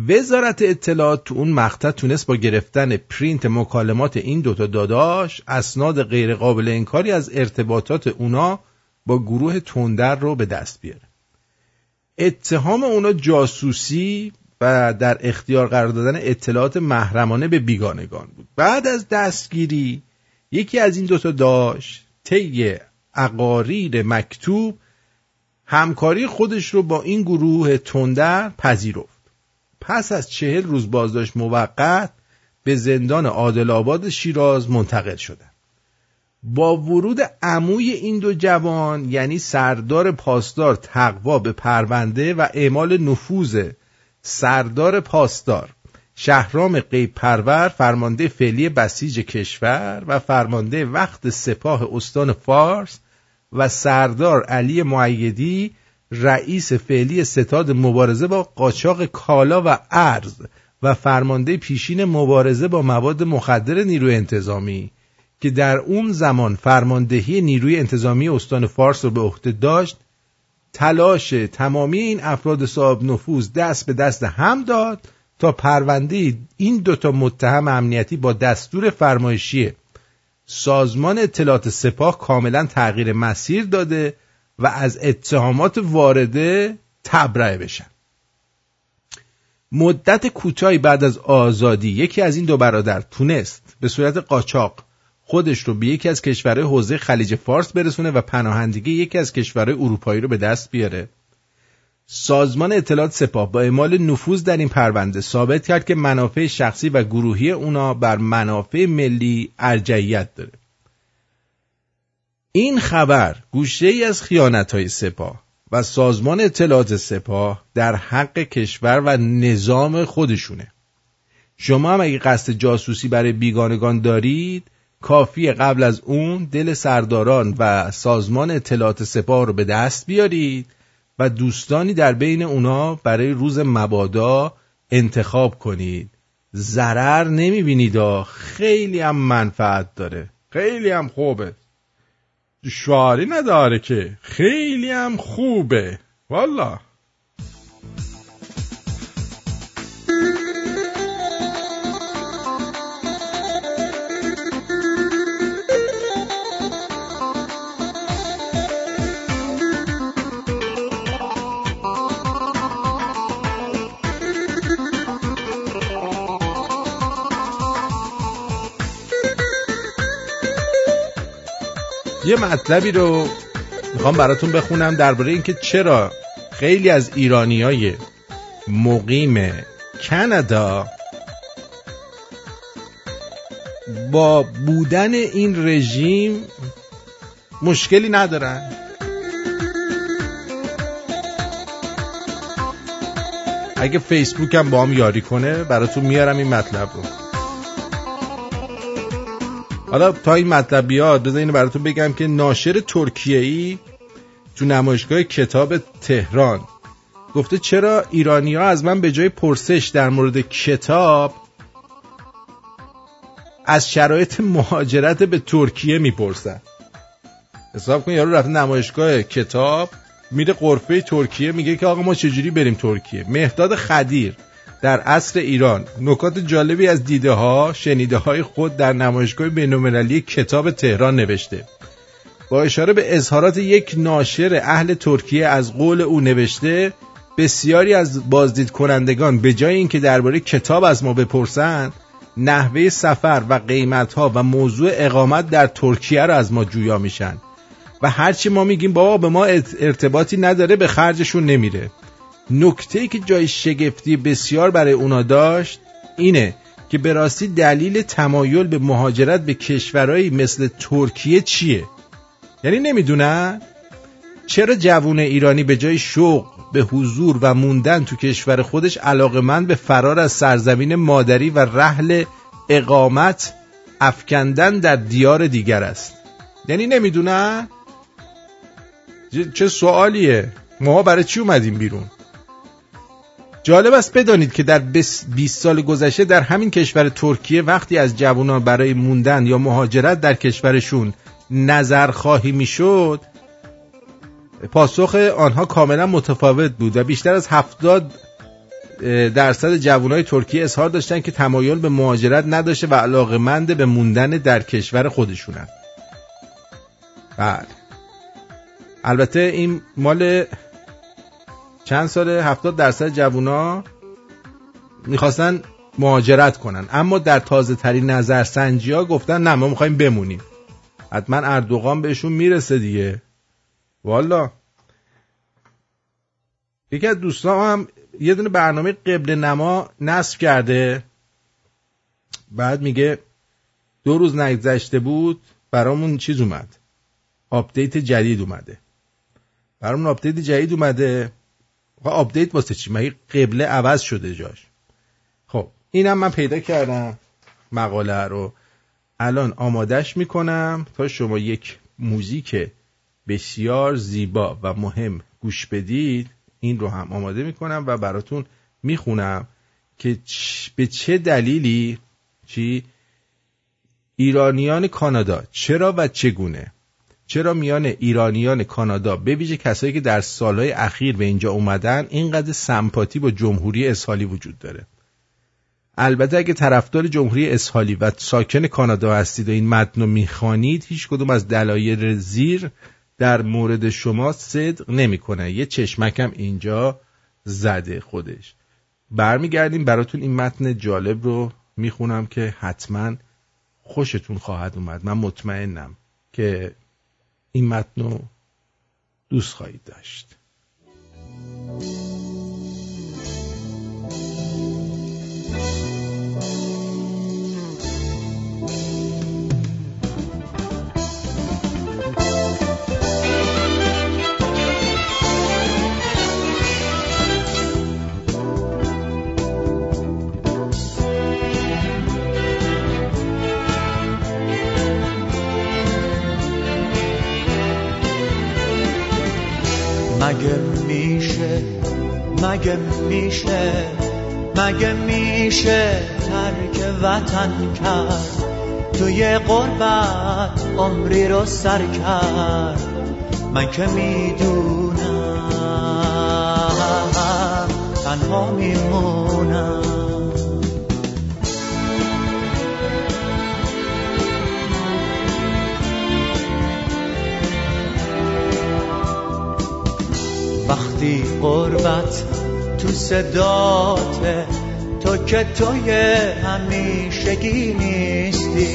وزارت اطلاعات تو اون مقطع تونست با گرفتن پرینت مکالمات این دوتا داداش اسناد غیر قابل انکاری از ارتباطات اونا با گروه تندر رو به دست بیاره. اتهام اونا جاسوسی و در اختیار قرار دادن اطلاعات محرمانه به بیگانگان بود. بعد از دستگیری یکی از این دوتا داشت طی اقاریر مکتوب همکاری خودش رو با این گروه تندر پذیرفت. پس از چهل روز بازداشت موقت به زندان عادل آباد شیراز منتقل شدن. با ورود عموی این دو جوان یعنی سردار پاسدار تقوا به پرونده و اعمال نفوذ سردار پاسدار شهرام قیب پرور فرمانده فعلی بسیج کشور و فرمانده وقت سپاه استان فارس و سردار علی معیدی رئیس فعلی ستاد مبارزه با قاچاق کالا و ارز و فرمانده پیشین مبارزه با مواد مخدر نیروی انتظامی که در اون زمان فرماندهی نیروی انتظامی استان فارس رو به عهده داشت تلاش تمامی این افراد صاحب نفوذ دست به دست هم داد تا پرونده این دوتا متهم امنیتی با دستور فرمایشی سازمان اطلاعات سپاه کاملا تغییر مسیر داده و از اتهامات وارده تبرئه بشن. مدت کوتاهی بعد از آزادی یکی از این دو برادر تونست به صورت قاچاق خودش رو به یکی از کشورهای حوزه خلیج فارس برسونه و پناهندگی یکی از کشورهای اروپایی رو به دست بیاره. سازمان اطلاعات سپاه با اعمال نفوذ در این پرونده ثابت کرد که منافع شخصی و گروهی اونا بر منافع ملی ارجعیت داره. این خبر گوشه ای از خیانت های سپاه و سازمان اطلاعات سپاه در حق کشور و نظام خودشونه. شما هم اگه قصد جاسوسی برای بیگانگان دارید کافی قبل از اون دل سرداران و سازمان اطلاعات سپاه رو به دست بیارید و دوستانی در بین اونا برای روز مبادا انتخاب کنید. ضرر نمی‌بینید خیلی هم منفعت داره. خیلی هم خوبه. دشواری نداره که. خیلی هم خوبه. والا یه مطلبی رو می‌خوام براتون بخونم درباره اینکه چرا خیلی از ایرانی های مقیم کانادا با بودن این رژیم مشکلی ندارن. اگه فیسبوک هم با هم یاری کنه براتون میارم این مطلب رو. حالا تا این مطلب بیاد بذار اینو براتون بگم که ناشر ترکیه ای تو نمایشگاه کتاب تهران گفته چرا ایرانی ها از من به جای پرسش در مورد کتاب از شرایط مهاجرت به ترکیه می‌پرسن. حساب کن یارو رفته نمایشگاه کتاب میره قرفه ترکیه میگه که آقا ما چجوری بریم ترکیه؟ مهداد خدیر. در عصر ایران. نکات جالبی از دیده ها شنیده های خود در نمایشگاه بینالمللی کتاب تهران نوشته. با اشاره به اظهارات یک ناشر اهل ترکیه از قول او نوشته بسیاری از بازدید کنندگان به جای اینکه درباره کتاب از ما بپرسند نحوه سفر و قیمت ها و موضوع اقامت در ترکیه را از ما جویا میشن. و هرچی ما میگیم بابا به ما ارتباطی نداره به خرجشون نمیره. نکته که جای شگفتی بسیار برای اونا داشت اینه که به راستی دلیل تمایل به مهاجرت به کشورهایی مثل ترکیه چیه؟ یعنی نمی‌دونن؟ چرا جوون ایرانی به جای شوق به حضور و موندن تو کشور خودش علاقمند به فرار از سرزمین مادری و رحل اقامت افکندن در دیار دیگر است؟ یعنی نمی‌دونن؟ چه سوالیه؟ ما برای چی اومدیم بیرون؟ جالب است بدانید که در 20 سال گذشته در همین کشور ترکیه وقتی از جوانان برای موندن یا مهاجرت در کشورشون نظر خواهی می‌شد پاسخ آنها کاملا متفاوت بود و بیشتر از 70 درصد جوانای ترکیه اظهار داشتن که تمایل به مهاجرت نداشته و علاقمند به موندن در کشور خودشونن بله. البته این مال چند سال 70 درصد جوونا می‌خواستن مهاجرت کنن. اما در تازه ترین نظرسنجی ها گفتن نه ما می‌خوایم بمونیم. حتما اردوغان بهشون می‌رسه دیگه. والا. یکی از دوستان هم یه دونه برنامه قبله نما نصب کرده. بعد میگه دو روز نگذشته بود برامون چیز اومد. update جدید اومده. برامون update جدید اومده. و update واسه چی؟ مگه قبله عوض شده جاش؟ خب اینم من پیدا کردم مقاله رو. الان آمادش می‌کنم تا شما یک موزیک بسیار زیبا و مهم گوش بدید. این رو هم آماده می‌کنم و براتون می‌خونم که به چه دلیلی چی؟ ایرانیان کانادا چرا و چگونه؟ چرا میان ایرانیان کانادا به ویژه کسایی که در سالهای اخیر به اینجا اومدن اینقدر سمپاتی با جمهوری اسحالی وجود داره؟ البته اگه طرفدار جمهوری اسحالی و ساکن کانادا هستید و این متن رو می‌خوانید هیچ کدوم از دلایل زیر در مورد شما صدق نمی‌کنه. یه چشمکم اینجا زده خودش. برمیگردیم براتون این متن جالب رو می‌خونم که حتما خوشتون خواهد اومد. من مطمئنم که این متن رو دوست خواهید داشت. مگه میشه؟ مگه میشه؟ مگه میشه ترک وطن کرد؟ توی قربت عمری رو سر کرد. من که می‌دونم تنها میمونم وقتی قربت تو صداته تو که توی همیشگی نیستی.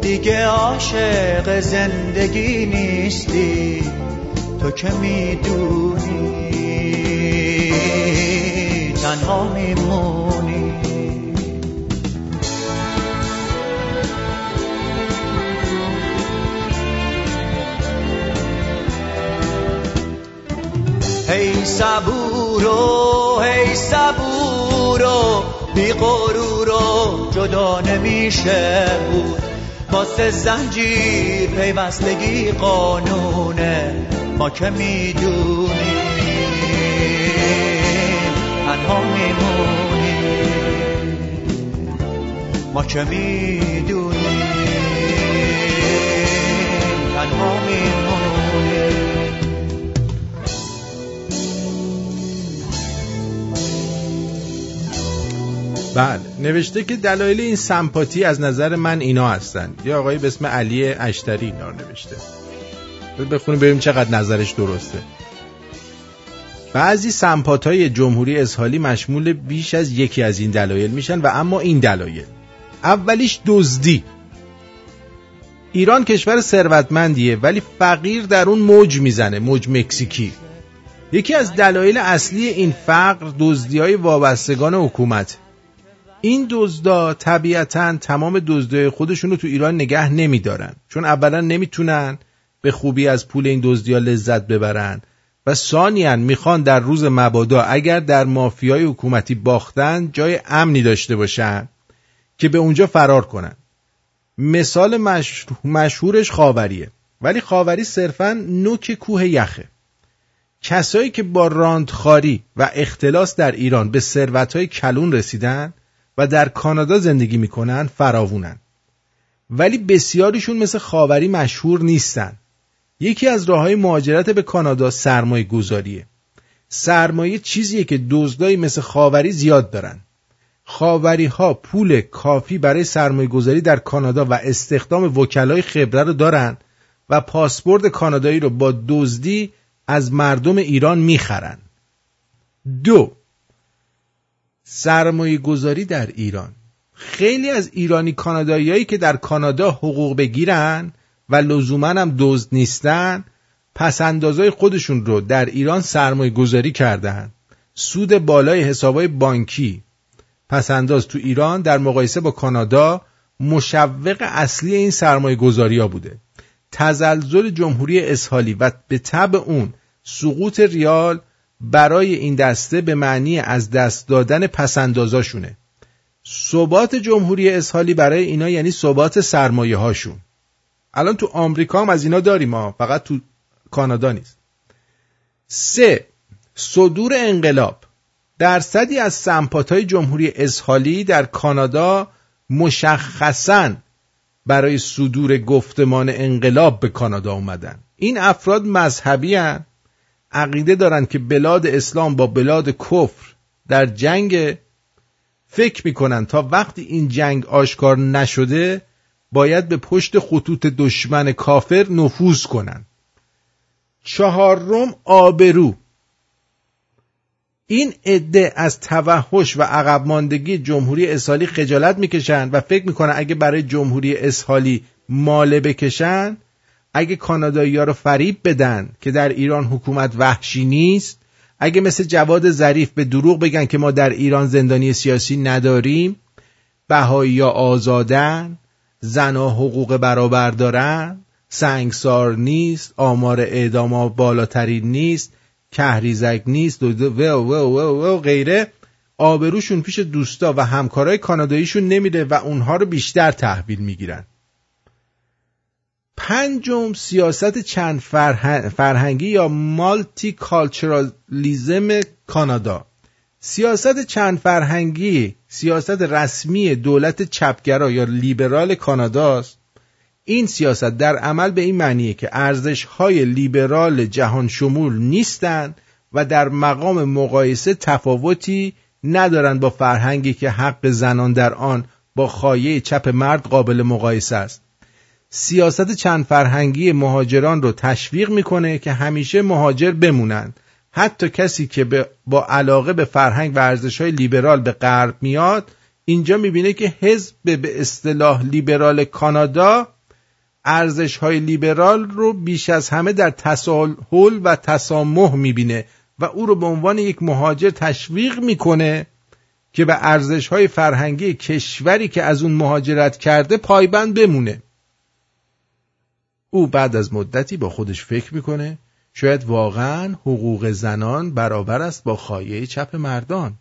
دیگه عاشق زندگی نیستی. تو که می‌دونی. تنها میمونی هی صبورو هی صبورو بی غرورو جدا نمیشه بود. واسه زنجیر پیوستگی قانونه ما که می‌دونیم. تنها میمونیم. ما که می‌دونیم. تنها میمونیم. بله. نوشته که دلایل این سمپاتی از نظر من اینا هستن. یه آقایی به اسم علی اشتری اینا رو نوشته. بخونیم ببینیم چقدر نظرش درسته. بعضی سمپات های جمهوری اسحالی مشمول بیش از یکی از این دلایل میشن و اما این دلایل. اولیش دزدی. ایران کشور ثروتمندیه ولی فقیر در اون موج می‌زنه موج مکزیکی. یکی از دلایل اصلی این فقر دزدی های وابستگان حکومت. این دزدا طبیعتا تمام دزدای خودشون رو تو ایران نگه نمیدارن. چون اولا نمی‌تونن به خوبی از پول این دزدیا لذت ببرن. و ثانیا می‌خوان در روز مبادا اگر در مافیای حکومتی باختن جای امنی داشته باشن که به اونجا فرار کنن. مثال مشهورش خاوریه. ولی خاوری صرفا نوک کوه یخه. کسایی که با راندخاری و اختلاس در ایران به ثروتهای کلون رسیدن و در کانادا زندگی می‌کنن فراوونن. ولی بسیاریشون مثل خاوری مشهور نیستن. یکی از راه های مهاجرت به کانادا سرمایه گذاریه. سرمایه چیزیه که دزدایی مثل خاوری زیاد دارن. خاوری ها پول کافی برای سرمایه گذاری در کانادا و استخدام وکلای خبره رو دارن و پاسپورت کانادایی رو با دزدی از مردم ایران می‌خرن. دو سرمایه گذاری در ایران. خیلی از ایرانی کاناداییایی که در کانادا حقوق بگیرن و لزوما هم دزد نیستن پس اندازای خودشون رو در ایران سرمایه گذاری کردن. سود بالای حسابای بانکی. پس انداز تو ایران در مقایسه با کانادا مشوق اصلی این سرمایه گذاری ها بوده. تزلزل جمهوری اسحالی و به طب اون سقوط ریال برای این دسته به معنی از دست دادن پسندازاشونه. ثبات جمهوری اسحالی برای اینا یعنی ثبات سرمایه هاشون الان تو آمریکا هم از اینا داریم ما فقط تو کانادا نیست. سه صدور انقلاب. درصدی از سمپاتهای جمهوری اسحالی در کانادا مشخصا برای صدور گفتمان انقلاب به کانادا اومدن. این افراد مذهبی هن. عقیده دارند که بلاد اسلام با بلاد کفر در جنگ فکر می‌کنن. تا وقتی این جنگ آشکار نشده باید به پشت خطوط دشمن کافر نفوذ کنن. چهارم آبرو. این عده از توحش و عقب ماندگی جمهوری اسحالی خجالت می‌کشن و فکر می‌کنن اگه برای جمهوری اسحالی ماله بکشن اگه کانادایی ها رو فریب بدن که در ایران حکومت وحشی نیست اگه مثل جواد ظریف به دروغ بگن که ما در ایران زندانی سیاسی نداریم بهایی یا آزادن زنها حقوق برابر دارن سنگسار نیست آمار اعدام بالاترین نیست کهریزک نیست و, و, و, و, و غیره آبروشون پیش دوستا و همکارای کاناداییشون نمیره و اونها رو بیشتر تحویل می‌گیرن. پنجم سیاست چند فرهنگی یا مالتی کالچرالیزم کانادا. سیاست چند فرهنگی سیاست رسمی دولت چپگرا یا لیبرال کاناداست. این سیاست در عمل به این معنیه که ارزش های لیبرال جهان شمول نیستند و در مقام مقایسه تفاوتی ندارند با فرهنگی که حق زنان در آن با خایه چپ مرد قابل مقایسه است. سیاست چند فرهنگی مهاجران رو تشویق می‌کنه که همیشه مهاجر بمونند. حتی کسی که با علاقه به فرهنگ و ارزش های لیبرال به غرب میاد اینجا می‌بینه که حزب به اصطلاح لیبرال کانادا ارزش های لیبرال رو بیش از همه در تساهل و تسامح می‌بینه و او رو به عنوان یک مهاجر تشویق می‌کنه که به ارزش های فرهنگی کشوری که از اون مهاجرت کرده پایبند بمونه. او بعد از مدتی با خودش فکر می‌کنه شاید واقعا حقوق زنان برابر است با خایه چپ مردان.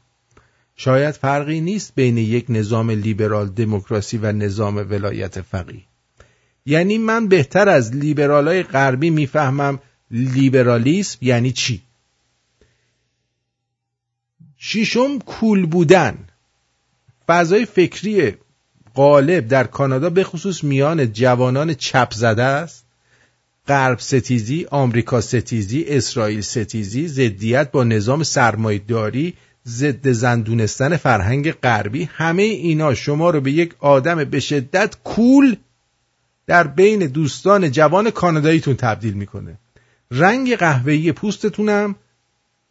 شاید فرقی نیست بین یک نظام لیبرال دموکراسی و نظام ولایت فقیه. یعنی من بهتر از لیبرالای غربی می‌فهمم لیبرالیسم یعنی چی؟ شیشم کول بودن. فضای فکری غالب در کانادا به خصوص میان جوانان چپ زده است. غرب ستیزی، آمریکا ستیزی، اسرائیل ستیزی، ضدیت با نظام سرمایهداری، ضد زندونستن فرهنگ غربی همه اینا شما رو به یک آدم به شدت کول در بین دوستان جوان کاناداییتون تبدیل می‌کنه. رنگ قهوه‌ای پوستتونم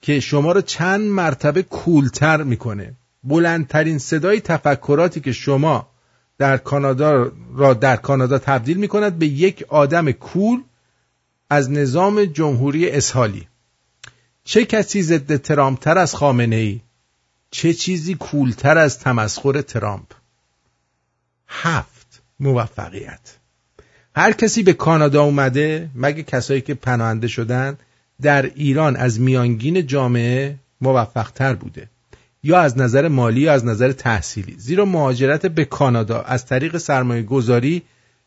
که شما رو چند مرتبه کولتر می‌کنه. بلندترین صدای تفکراتی که شما در کانادا را در کانادا تبدیل می‌کند به یک آدم کول از نظام جمهوری اسحالی. چه کسی ضد ترامپتر از خامنه ای چه چیزی کولتر از تمسخر ترامپ؟ هفت. موفقیت. هر کسی به کانادا اومده مگه کسایی که پناهنده شدن در ایران از میانگین جامعه موفقتر بوده؟ یا از نظر مالی یا از نظر تحصیلی؟ زیرا مهاجرت به کانادا از طریق سرمایه گذاری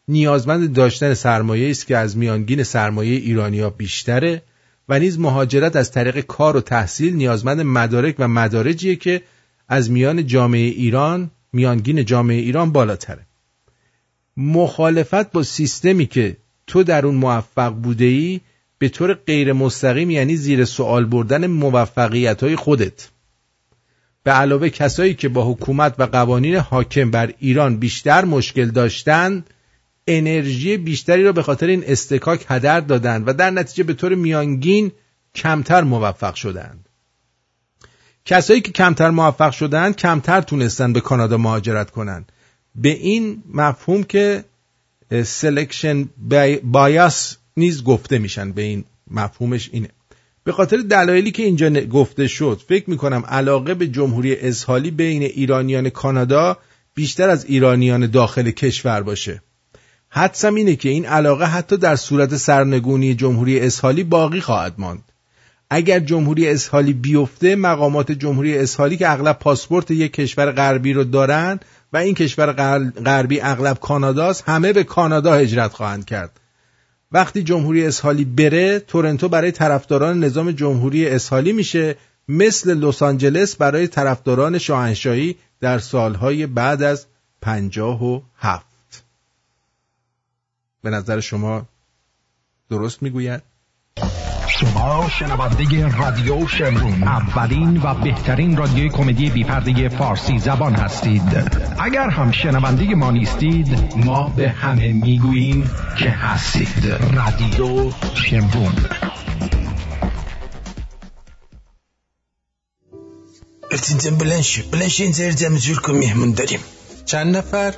نیازمند داشتن سرمایه است که از میانگین سرمایه ایرانیا بیشتره و نیز مهاجرت از طریق کار و تحصیل نیازمند مدارک و مدارجیه که از میان جامعه ایران میانگین جامعه ایران بالاتره. مخالفت با سیستمی که تو در اون موفق بوده ای به طور غیر مستقیم یعنی زیر سوال بردن موفقیت های خودت. به علاوه کسایی که با حکومت و قوانین حاکم بر ایران بیشتر مشکل داشتند انرژی بیشتری را به خاطر این اصطکاک هدر دادند و در نتیجه به طور میانگین کمتر موفق شدند. کسایی که کمتر موفق شدند کمتر تونستند به کانادا مهاجرت کنند به این مفهوم که selection bias نیز گفته میشن به این مفهومش اینه. به خاطر دلایلی که اینجا گفته شد فکر می‌کنم علاقه به جمهوری اسحالی بین ایرانیان کانادا بیشتر از ایرانیان داخل کشور باشه. حدسم اینه که این علاقه حتی در صورت سرنگونی جمهوری اسحالی باقی خواهد ماند. اگر جمهوری اسحالی بیفته مقامات جمهوری اسحالی که اغلب پاسپورت یک کشور غربی رو دارن و این کشور غربی اغلب کاناداست همه به کانادا هجرت خواهند کرد. وقتی جمهوری اسحالی بره تورنتو برای طرفداران نظام جمهوری اسحالی میشه مثل لس آنجلس برای طرفداران شاهنشاهی در سالهای بعد از پنجاه و هفت. به نظر شما درست می‌گوید؟ شما شنونده رادیو شمرون. اولین و بهترین رادیوی کمدی بیپرده فارسی زبان هستید. اگر هم شنونده ما نیستید ما به همه می‌گوییم که هستید. رادیو شمرون. التنتن بلنش بلنش این زیر مهمون داریم چند نفر؟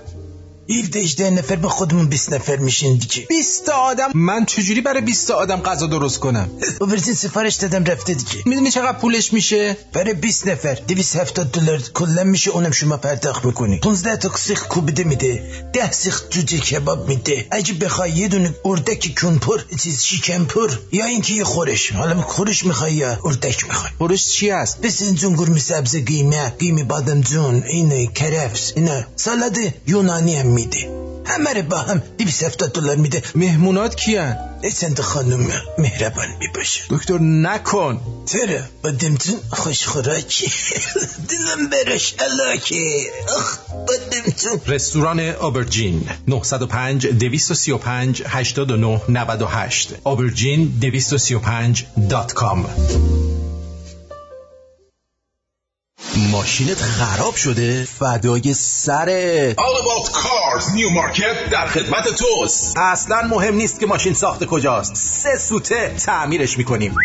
17 18 نفر با خودمون 20 نفر میشین دیگه 20 آدم من چجوری برای 20 آدم غذا درست کنم اوورزین سفارش دادم رفته دیگه می‌دونی چقدر پولش میشه برای 20 نفر 270 دلار کلا میشه اونم شما پرداخت می‌کنی 15 تا سیخ کوبیده میده 10 سیخ جوجه کباب میده اگه بخوای یه دونه اردک کنپر چیز شیکن پر یا اینکه یه خورش حالا خورش می‌خوای یا اردک می‌خوای خورش چی هست بسنجون گرمی سبز قیمه قیمه بادمجون اینه کرفس اینا سالاد یونانی هم میده. همه رو با هم 270 دلار میده. مهمونات کیان؟ چند خانم مهربان می‌باشه دکتر نکن. چرا؟ بادمجون خوش خوراکی. دلم برش علاکه. اخ بادمجون رستوران آبرجین 905 235 89 98 آبرجین 235 دات کام. ماشینت خراب شده؟ فدای سرت All About Cars Newmarket در خدمت توست. اصلا مهم نیست که ماشین ساخت کجاست. سه سوته تعمیرش می‌کنیم.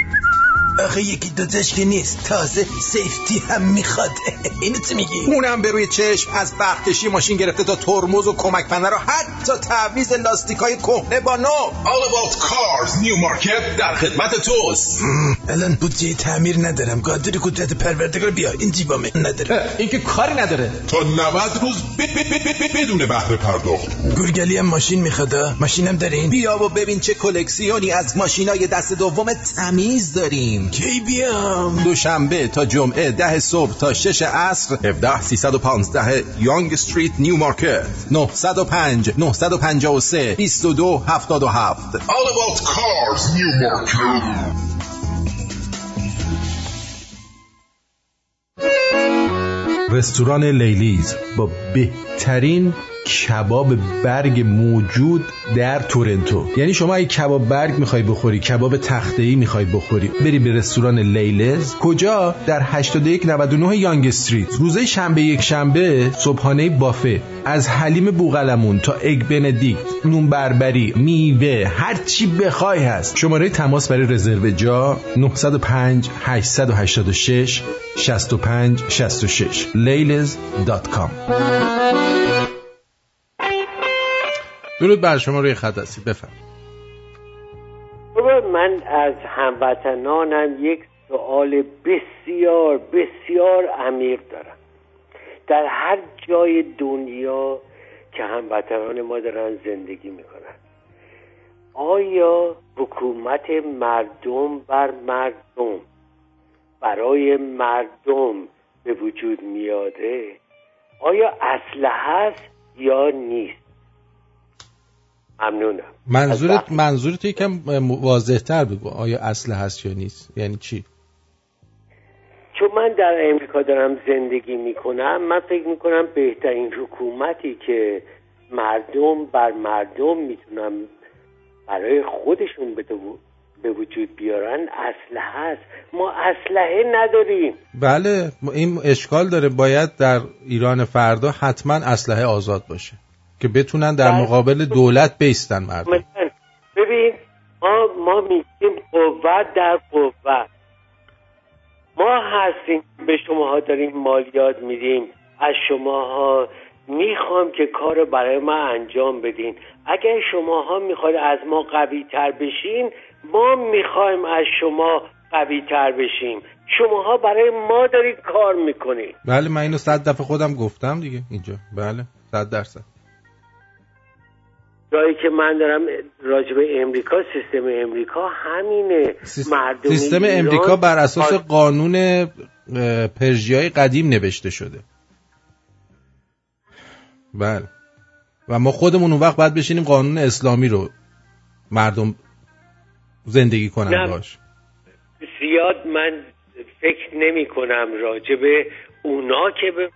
آخه یکی دوتاش که نیست. تازه safety هم می‌خواد. اینو چی میگی؟ اونم به روی چشم. از بختشی ماشین گرفته تا ترمز و کمک فنر و حتی تعویض لاستیکای کهنه با نو. All About Cars. Newmarket در خدمت توست. الان بودجه تعمیر ندارم. قادر قدرت پروردگار بیا. این جیبامه. ندارم. این که کاری نداره. تا 90 روز ب- ب- ب- ب- بدون بهره پرداخت گورگلی هم ماشین می‌خواد ماشینم دارین بیا و ببین چه کلکسیونی از ماشینای دست دوم تمیز داریم کی بیام؟ دوشنبه تا جمعه ده صبح تا شش عصر 17 315 Yonge Street Newmarket. 905 953 22 77 All About Cars Newmarket رستوران لیلیز با بهترین کباب برگ موجود در تورنتو. یعنی شما اگه کباب برگ می‌خوای بخوری کباب تخته ای می‌خوای بخوری بری به رستوران لیلیز کجا؟ در 8199 یانگ استریت. روزه شنبه یک شنبه صبحانه بافه. از حلیم بوغلمون تا اگ بندیکت نون بربری میوه هر چی بخوای هست. شماره تماس برای رزرو جا 905 886 65 66 لیلیز.com درود بر شما روی خط هستی بفهم بابا من از هموطنانم یک سوال بسیار بسیار عمیق دارم. در هر جای دنیا که هموطنان ما دارن زندگی می‌کنن آیا حکومت مردم بر مردم برای مردم به وجود میاده آیا اسلحه است یا نیست؟ ممنونم. منظورت منظورت یکم واضح تر بگو آیا اصل هست یا نیست؟ یعنی چی؟ چون من در امریکا دارم زندگی می‌کنم من فکر می‌کنم بهترین حکومتی که مردم بر مردم می‌تونم برای خودشون به به وجود بیارن اسلحه است ما اسلحه نداریم. بله این اشکال داره. باید در ایران فردا حتما اسلحه آزاد باشه. که بتونن در مقابل دولت بیستن مردم. ببین ما ما میگیم قوت در قوت. ما هستیم به شماها داریم مالیات میدیم. از شماها می‌خوام که کار رو برای ما انجام بدین. اگر شماها می‌خواید از ما قوی تر بشین ما می‌خوایم از شما قوی تر بشیم. شماها برای ما دارید کار می‌کنید. بله من اینو صد دفعه خودم گفتم دیگه اینجا. بله صد درصد. جایی که من دارم راجع به امریکا سیستم امریکا همینه. مردم سیستم امریکا بر اساس قانون پرژیای قدیم نوشته شده. بله. و ما خودمون اون وقت باید بشینیم قانون اسلامی رو مردم زندگی کنن. باش. زیاد من فکر نمی کنم راجب اونا که به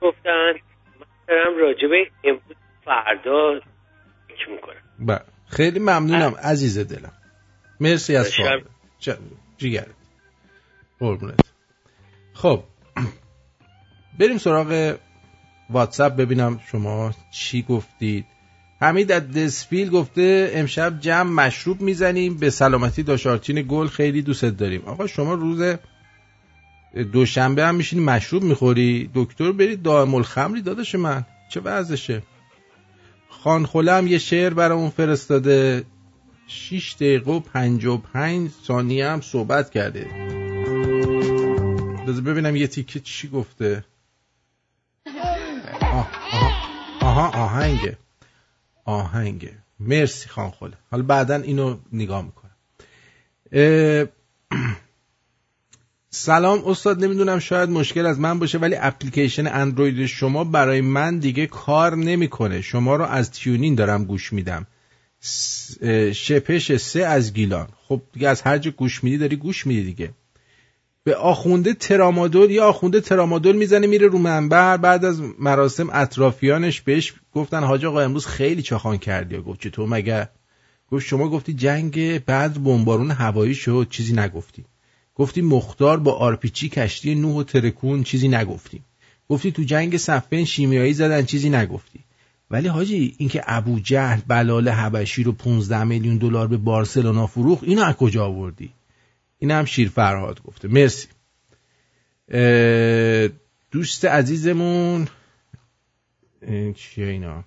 گفتن. من دارم راجب امروز فردا فکر می‌کنم. ب- خیلی ممنونم عزیز دلم. مرسی از شب. سوال. ج- جیگرت قربونت. خب. بریم سراغ واتساپ ببینم شما چی گفتید. حمید از دسفیل گفته امشب جمع مشروب می‌زنیم. به سلامتی داشارچین گل خیلی دوست داریم. آقا شما روز دوشنبه هم میشینی مشروب می‌خوری؟ دکتر برید دائم الخمری داداش من. چه وضعشه؟ خان خلم یه شعر برامون فرستاده. 6 دقیقه و 55 ثانیه هم صحبت کرده. بذار ببینم یه تیکه چی گفته. آه آها, آها آهنگه. آهنگه. مرسی خان خله حالا بعدا اینو نگاه می‌کنم. سلام استاد نمی‌دونم شاید مشکل از من باشه ولی اپلیکیشن اندروید شما برای من دیگه کار نمی‌کنه. شما رو از تیونین دارم گوش میدم. شپش سه از گیلان. خب دیگه از هر جا گوش میدی داری گوش میدی دیگه. به آخونده ترامادول یا آخونده ترامادول می‌زنه میره رو منبر بعد از مراسم اطرافیانش بهش گفتن حاج آقا امروز خیلی چاخان کردی. گفت چطور مگه؟ گفت شما گفتی جنگ بعد بمبارون هوایی شد چیزی نگفتی. گفتی مختار با آرپیچی کشتی نوح و ترکون چیزی نگفتی گفتی تو جنگ صفین شیمیایی زدن چیزی نگفتی. ولی حاجی اینکه ابو جهل بلال حبشی رو 15 میلیون دلار به بارسلونا فروخت اینو از کجا آوردی؟ این شیر فرهاد گفته. مرسی. دوست عزیزمون چیه اینا؟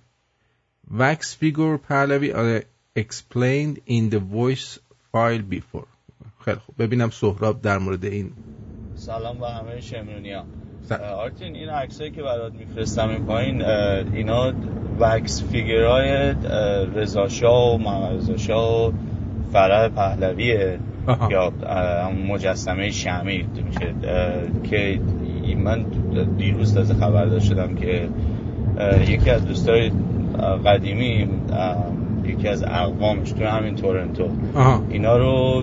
Wax figure پهلوی آره explained in the voice file before. خیلی خوب. ببینم سهراب در مورد این. سلام به همه شمرونی ها س- آرتین این عکسایی که برات میفرستم این پایین اینا وکس فیگرهای رضا و محمد رضا شاه و فرح پهلویه. آها. یا مجسمه شمی میشه که من دیروز تازه خبر شدم که یکی از دوستای قدیمی یکی از اقوامش تو همین تورنتو. آها. اینا رو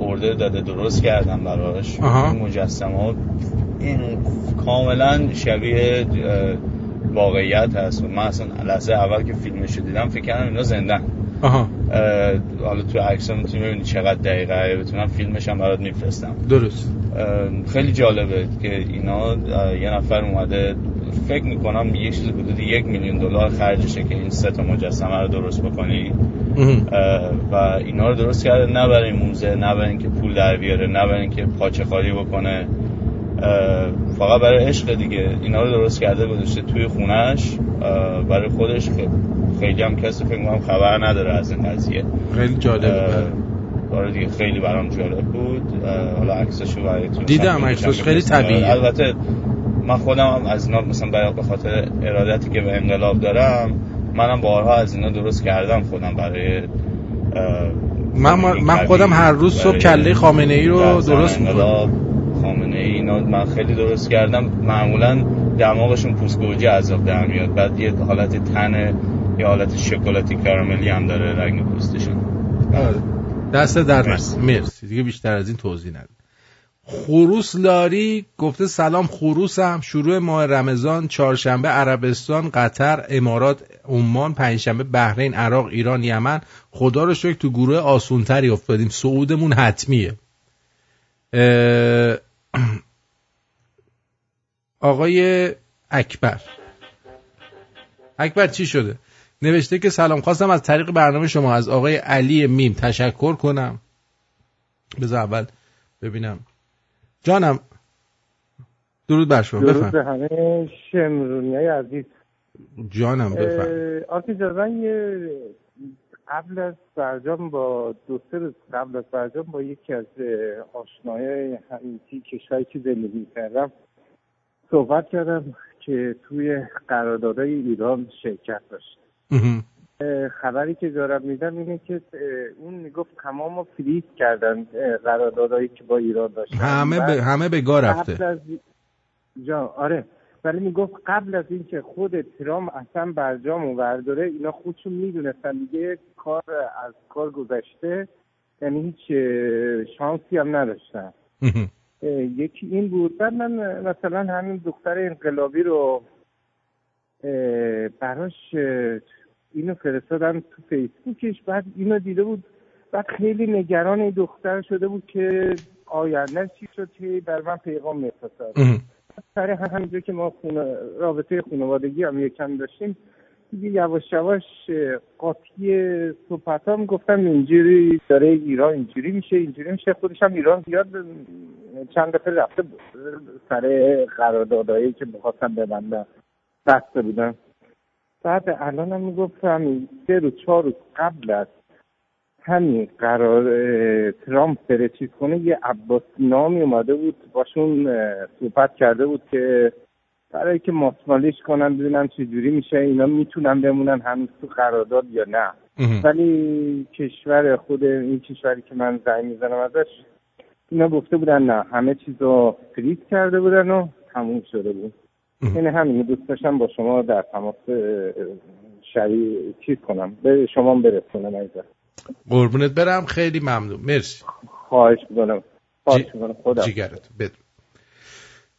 ارده داده درست کردن براش. مجسمه ها این کاملا شبیه واقعیت هست. و من اصلا لحظه اول که فیلمش دیدم فکر کردم اینا زندن. آها. حالا تو عکس می‌تونی ببینی چقدر دقیقه بتونم فیلمش هم برات میفرستم. درست. خیلی جالبه که اینا یه نفر اومده فکر می‌کنم یه چیز حدود یک میلیون دلار خرجشه که این سه تا مجسمه رو درست بکنی. و اینا رو درست کرده نه برای موزه نه برای اینکه پول در بیاره نه برای اینکه پاچه خالی بکنه. فقط برای عشق دیگه. اینا رو درست کرده گذاشته توی خونش برای خودش خیلی هم کسی فکر می‌کنم خبر نداره از این قضیه. خیلی جالبه آره دیگه خیلی برام جالب بود. حالا عکساشو براتون دیدم صفحه عکساش می‌ذارم خیلی بفرستم. طبیعیه. البته من خودم هم از اینا مثلا برای به خاطر ارادتی که به انقلاب دارم منم بارها از اینا درست کردم خودم برای من, من خودم طبیعی، هر روز صبح کله خامنه ای رو درست می‌کنم. اینا من خیلی درست کردم. معمولا دماغشون پوست گوجه عذاب در میاد. بعد یه حالت تن یه حالت شکلاتی کاراملی هم داره رنگ پوستشون. آره. دست در مرسی. مرسی. دیگه بیشتر از این توضیح نده خروس لاری گفته سلام خروسم شروع ماه رمضان چهارشنبه عربستان قطر امارات عمان پنجشنبه بحرین عراق ایران یمن. خدا رو شکر تو گروه آسونتری افتادیم. صعودمون حتمیه. آقای اکبر. اکبر چی شده؟ نوشته که سلام خواستم از طریق برنامه شما از آقای علی میم تشکر کنم. بذار اول ببینم. جانم درود بر شما درود به همه شمرونی های عزیز. جانم بفهم آرتی من یه قبل از برجام با دو سه روز قبل از برجام با یکی از اه، آشنایای همیتی کشوری که زندگی کردم صحبت کردم که توی قراردادهای ایران شرکت داشت. خبری که دارم میدم اینه که اون می‌گفت تمام رو فریز کردن اه، قراردادهایی که با ایران داشتن. همه به همه به گاه رفته. قبل از جا آره. ولی می‌گفت قبل از اینکه خود ترام اصلا برجام برداره اینا خودشون می‌دونستن دیگه کار از کار گذشته یعنی هیچ شانسی هم نداشتن. یکی این بود. بعد من مثلا همین دختر انقلابی رو براش اینو فرستادم تو فیسبوکش. بعد اینو دیده بود. بعد خیلی نگران این دختر شده بود که آینده چی شد که بر من پیغام میفرستاد. سر همینجور که ما خونه رابطه خانوادگی هم یکم داشتیم دیگه یواش یواش قاطی صحبت هم گفتم اینجوری داره ایران اینجوری میشه اینجوری میشه. خودش هم ایران زیاد چند دفعه رفته سر قراردادهایی که می‌خواستم ببندم بسته بودم بعد الان هم می‌گفتم سه روز چهار روز قبل از همین قرار ترامپ بره چیز کنه یه عباس نامی اومده بود باشون صحبت کرده بود که برای که ماسمالیش کنن ببینن چه جوری میشه اینا می‌تونن بمونن هنوز تو قرارداد یا نه. ولی کشور خود این کشوری که من زنگ می‌زنم ازش اینا گفته بودن نه همه چیز رو فریز کرده بودن و تموم شده بود. یعنی همین دوست داشتم با شما در تماس شریع چیز کنم. به شما برسونم عزیزم. قربونت برم خیلی ممنون. مرسی. خواهش می‌کنم. خواهش می‌کنم. خدا. جیگرت. بدون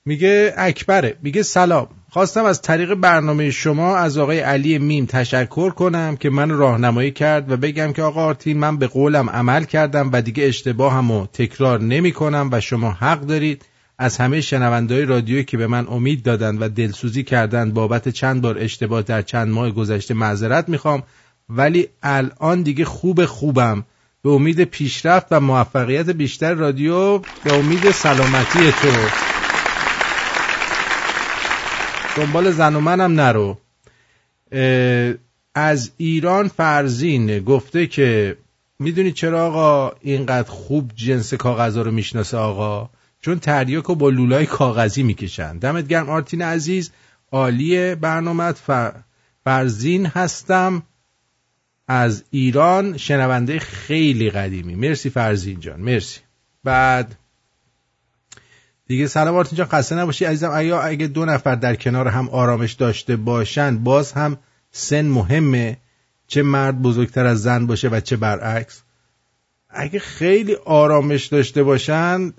میگه اکبره. میگه سلام. خواستم از طریق برنامه شما از آقای علی میم تشکر کنم که من راهنمایی کرد و بگم که آقا آرتین من به قولم عمل کردم و دیگه اشتباهمو تکرار نمی کنم و شما حق دارید. از همه شنوندهای رادیویی که به من امید دادن و دلسوزی کردن بابت چند بار اشتباه در چند ماه گذشته معذرت می‌خوام. ولی الان دیگه خوب خوبم. به امید پیشرفت و موفقیت بیشتر رادیو به امید سلامتی تو. دنبال زن و منم نرو. از ایران فرزین گفته که می‌دونی چرا آقا اینقدر خوب جنس کاغذا رو می‌شناسه آقا؟ چون تریاک رو با لولای کاغذی می‌کشن. دمت گرم آرتین عزیز. عالی برنامت ف... فرزین هستم. از ایران شنونده خیلی قدیمی. مرسی فرزین جان. مرسی. بعد دیگه سلام آرتین جان خسته نباشی عزیزم. اگه اگه دو نفر در کنار هم آرامش داشته باشن باز هم سن مهمه. چه مرد بزرگتر از زن باشه و چه برعکس. اگه خیلی آرامش داشته باشن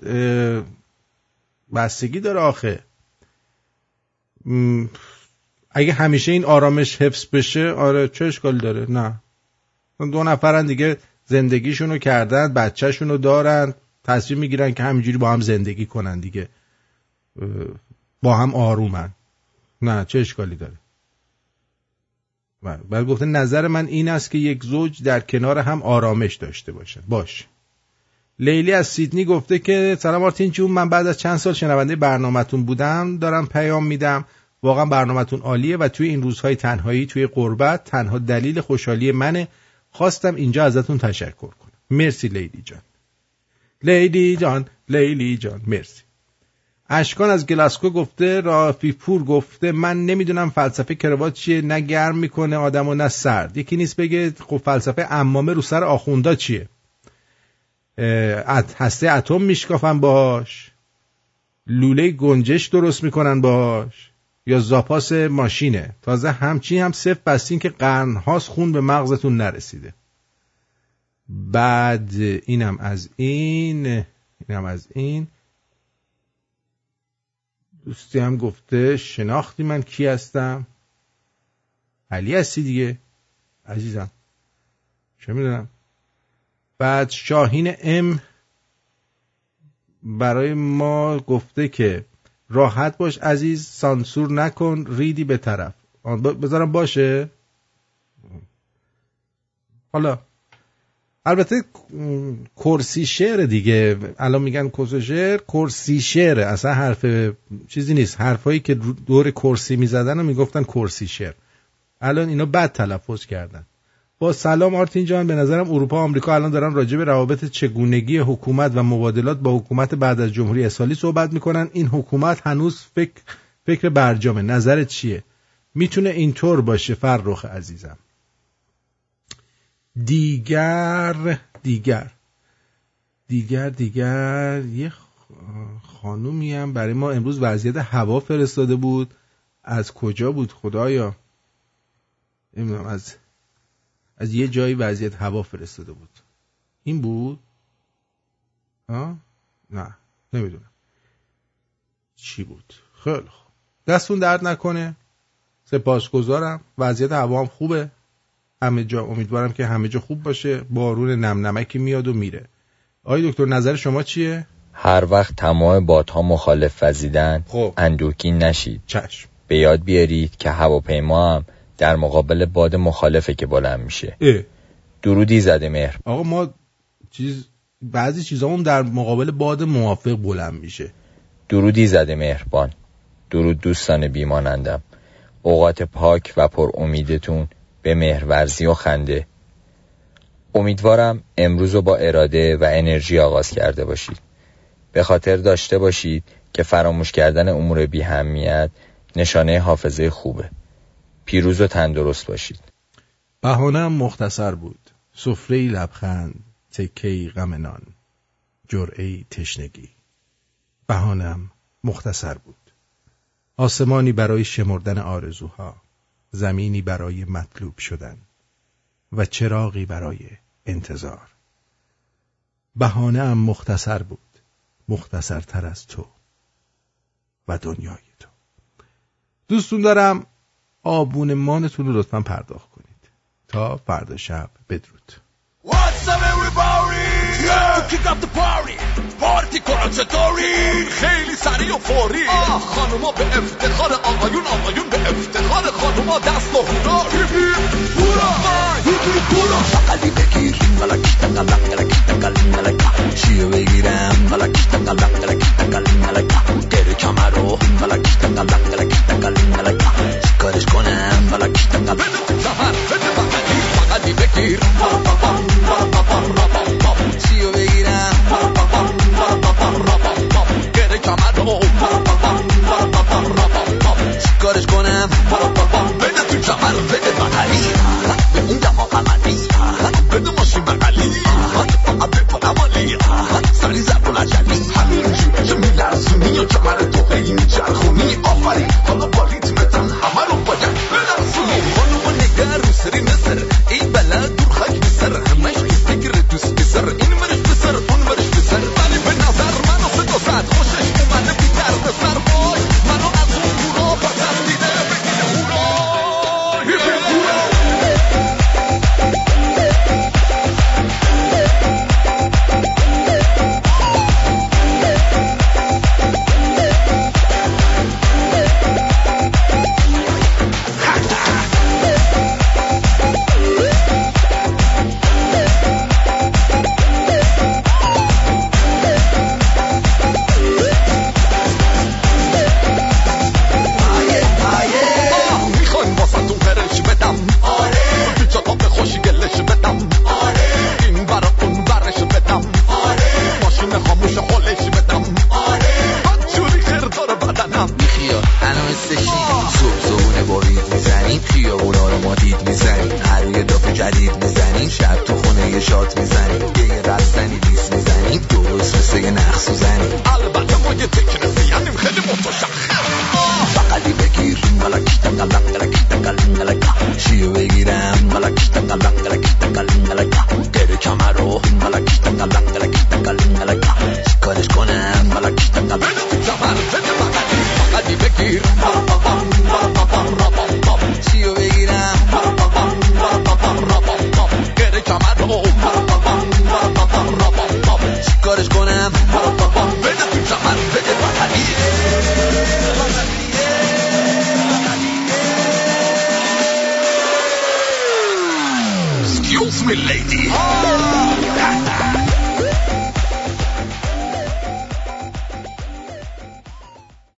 بستگی داره آخه. اگه همیشه این آرامش حفظ بشه آره چه اشکال داره؟ نه. دو نفرن دیگه زندگیشونو کردن بچهشونو دارن تصمیم می‌گیرن که همینجوری با هم زندگی کنن دیگه. با هم آرومن. نه چه اشکالی داره؟ بله بله گفته نظر من این است که یک زوج در کنار هم آرامش داشته باشن. باش. لیلی از سیدنی گفته که سلام آرتین جون من بعد از چند سال شنونده برنامهتون بودم دارم پیام میدم. واقعا برنامهتون عالیه و توی این روزهای تنهایی توی قربت تنها دلیل خوشحالی منه. خواستم اینجا ازتون تشکر کنم. مرسی لیلی جان. لیلی جان لیلی جان مرسی. اشکان از گلاسکو گفته رافی پور گفته من نمی‌دونم فلسفه کروات چیه نه گرم می‌کنه آدم و نه سرد. یکی نیست بگه خب فلسفه امامه رو سر آخوندا چیه؟ ات- هسته اتم میشکافن باش لوله گنجش درست می‌کنن باش یا زاپاس ماشینه. تازه همچین هم صفر بستین که قرنهاست خون به مغزتون نرسیده. بعد اینم از این اینم از این. دوستی هم گفته شناختی من کی هستم؟ علی هستی دیگه؟ عزیزم. چه می‌دونم؟ بعد شاهین ام برای ما گفته که راحت باش عزیز سانسور نکن ریدی به طرف. بذارم باشه؟ حالا البته کرسی شعر دیگه. الان میگن کرسی شعر کرسی شعره اصلا حرف چیزی نیست. حرفایی که دور کرسی می‌زدن و می‌گفتن کرسی شعر. الان اینا بد تلفظ کردن. با سلام آرتین جان به نظرم اروپا و آمریکا الان دارن راجع به روابط چگونگی حکومت و مبادلات با حکومت بعد از جمهوری اسلامی صحبت می‌کنن. این حکومت هنوز فکر فکر برجامه. نظرت چیه؟ می‌تونه اینطور باشه فرخ عزیزم. دیگر دیگر دیگر دیگر یه خانومی هم برای ما امروز وضعیت هوا فرستاده بود. از کجا بود خدایا؟ نمی‌دونم از از یه جایی وضعیت هوا فرستاده بود. این بود؟ ها؟ نه نمی‌دونم. چی بود؟ خیلی خوب. دستون درد نکنه. سپاسگزارم. وضعیت هوا هم خوبه. همه جا امیدوارم که همه جا خوب باشه. بارون نم نمکی میاد و میره. آقای دکتر نظر شما چیه؟ هر وقت تمام بادها مخالف وزیدن خب. اندوکی نشید. چشم. به یاد بیارید که هواپیما هم در مقابل باد مخالفه که بلند میشه. درودی زده مهر. آقا ما چیز بعضی چیزامون در مقابل باد موافق بلند میشه. درودی زده مهربان درود دوستان بیمانندم. اوقات پاک و پر امیدتون به مهرورزی و خنده. امیدوارم امروز رو با اراده و انرژی آغاز کرده باشید. به خاطر داشته باشید که فراموش کردن امور بیهمیت نشانه حافظه خوبه. پیروز و تندرست باشید. بهانم مختصر بود. سفره لبخند تکه غم نان جرعه تشنگی. بهانم مختصر بود. آسمانی برای شمردن آرزوها زمینی برای مطلوب شدن و چراغی برای انتظار. بهانه ام مختصر بود. مختصرتر از تو و دنیای تو. دوستون دارم آبون مانتون رو لطفا پرداخت کنید. تا فردا شب. بدرود. What's up everybody? Yeah! To kick up the party. پارتی کنن چطوری؟ خیلی سریع و فوری. آه خانوما به افتخار آقایون آقایون به افتخار خانوما دست و هورا. هورا. هورا. بغلی بگیر ملک بگیرم؟ ملک ملک چیکارش کنم بده بده بغلی بغلی بگیر چیو بگیرم گره کمر رو چیکارش کنم بده تو کمر بده بغلی به اون دما عملی بده ماشین بغلی فقط بپرم عالی سری حالا فکر دوست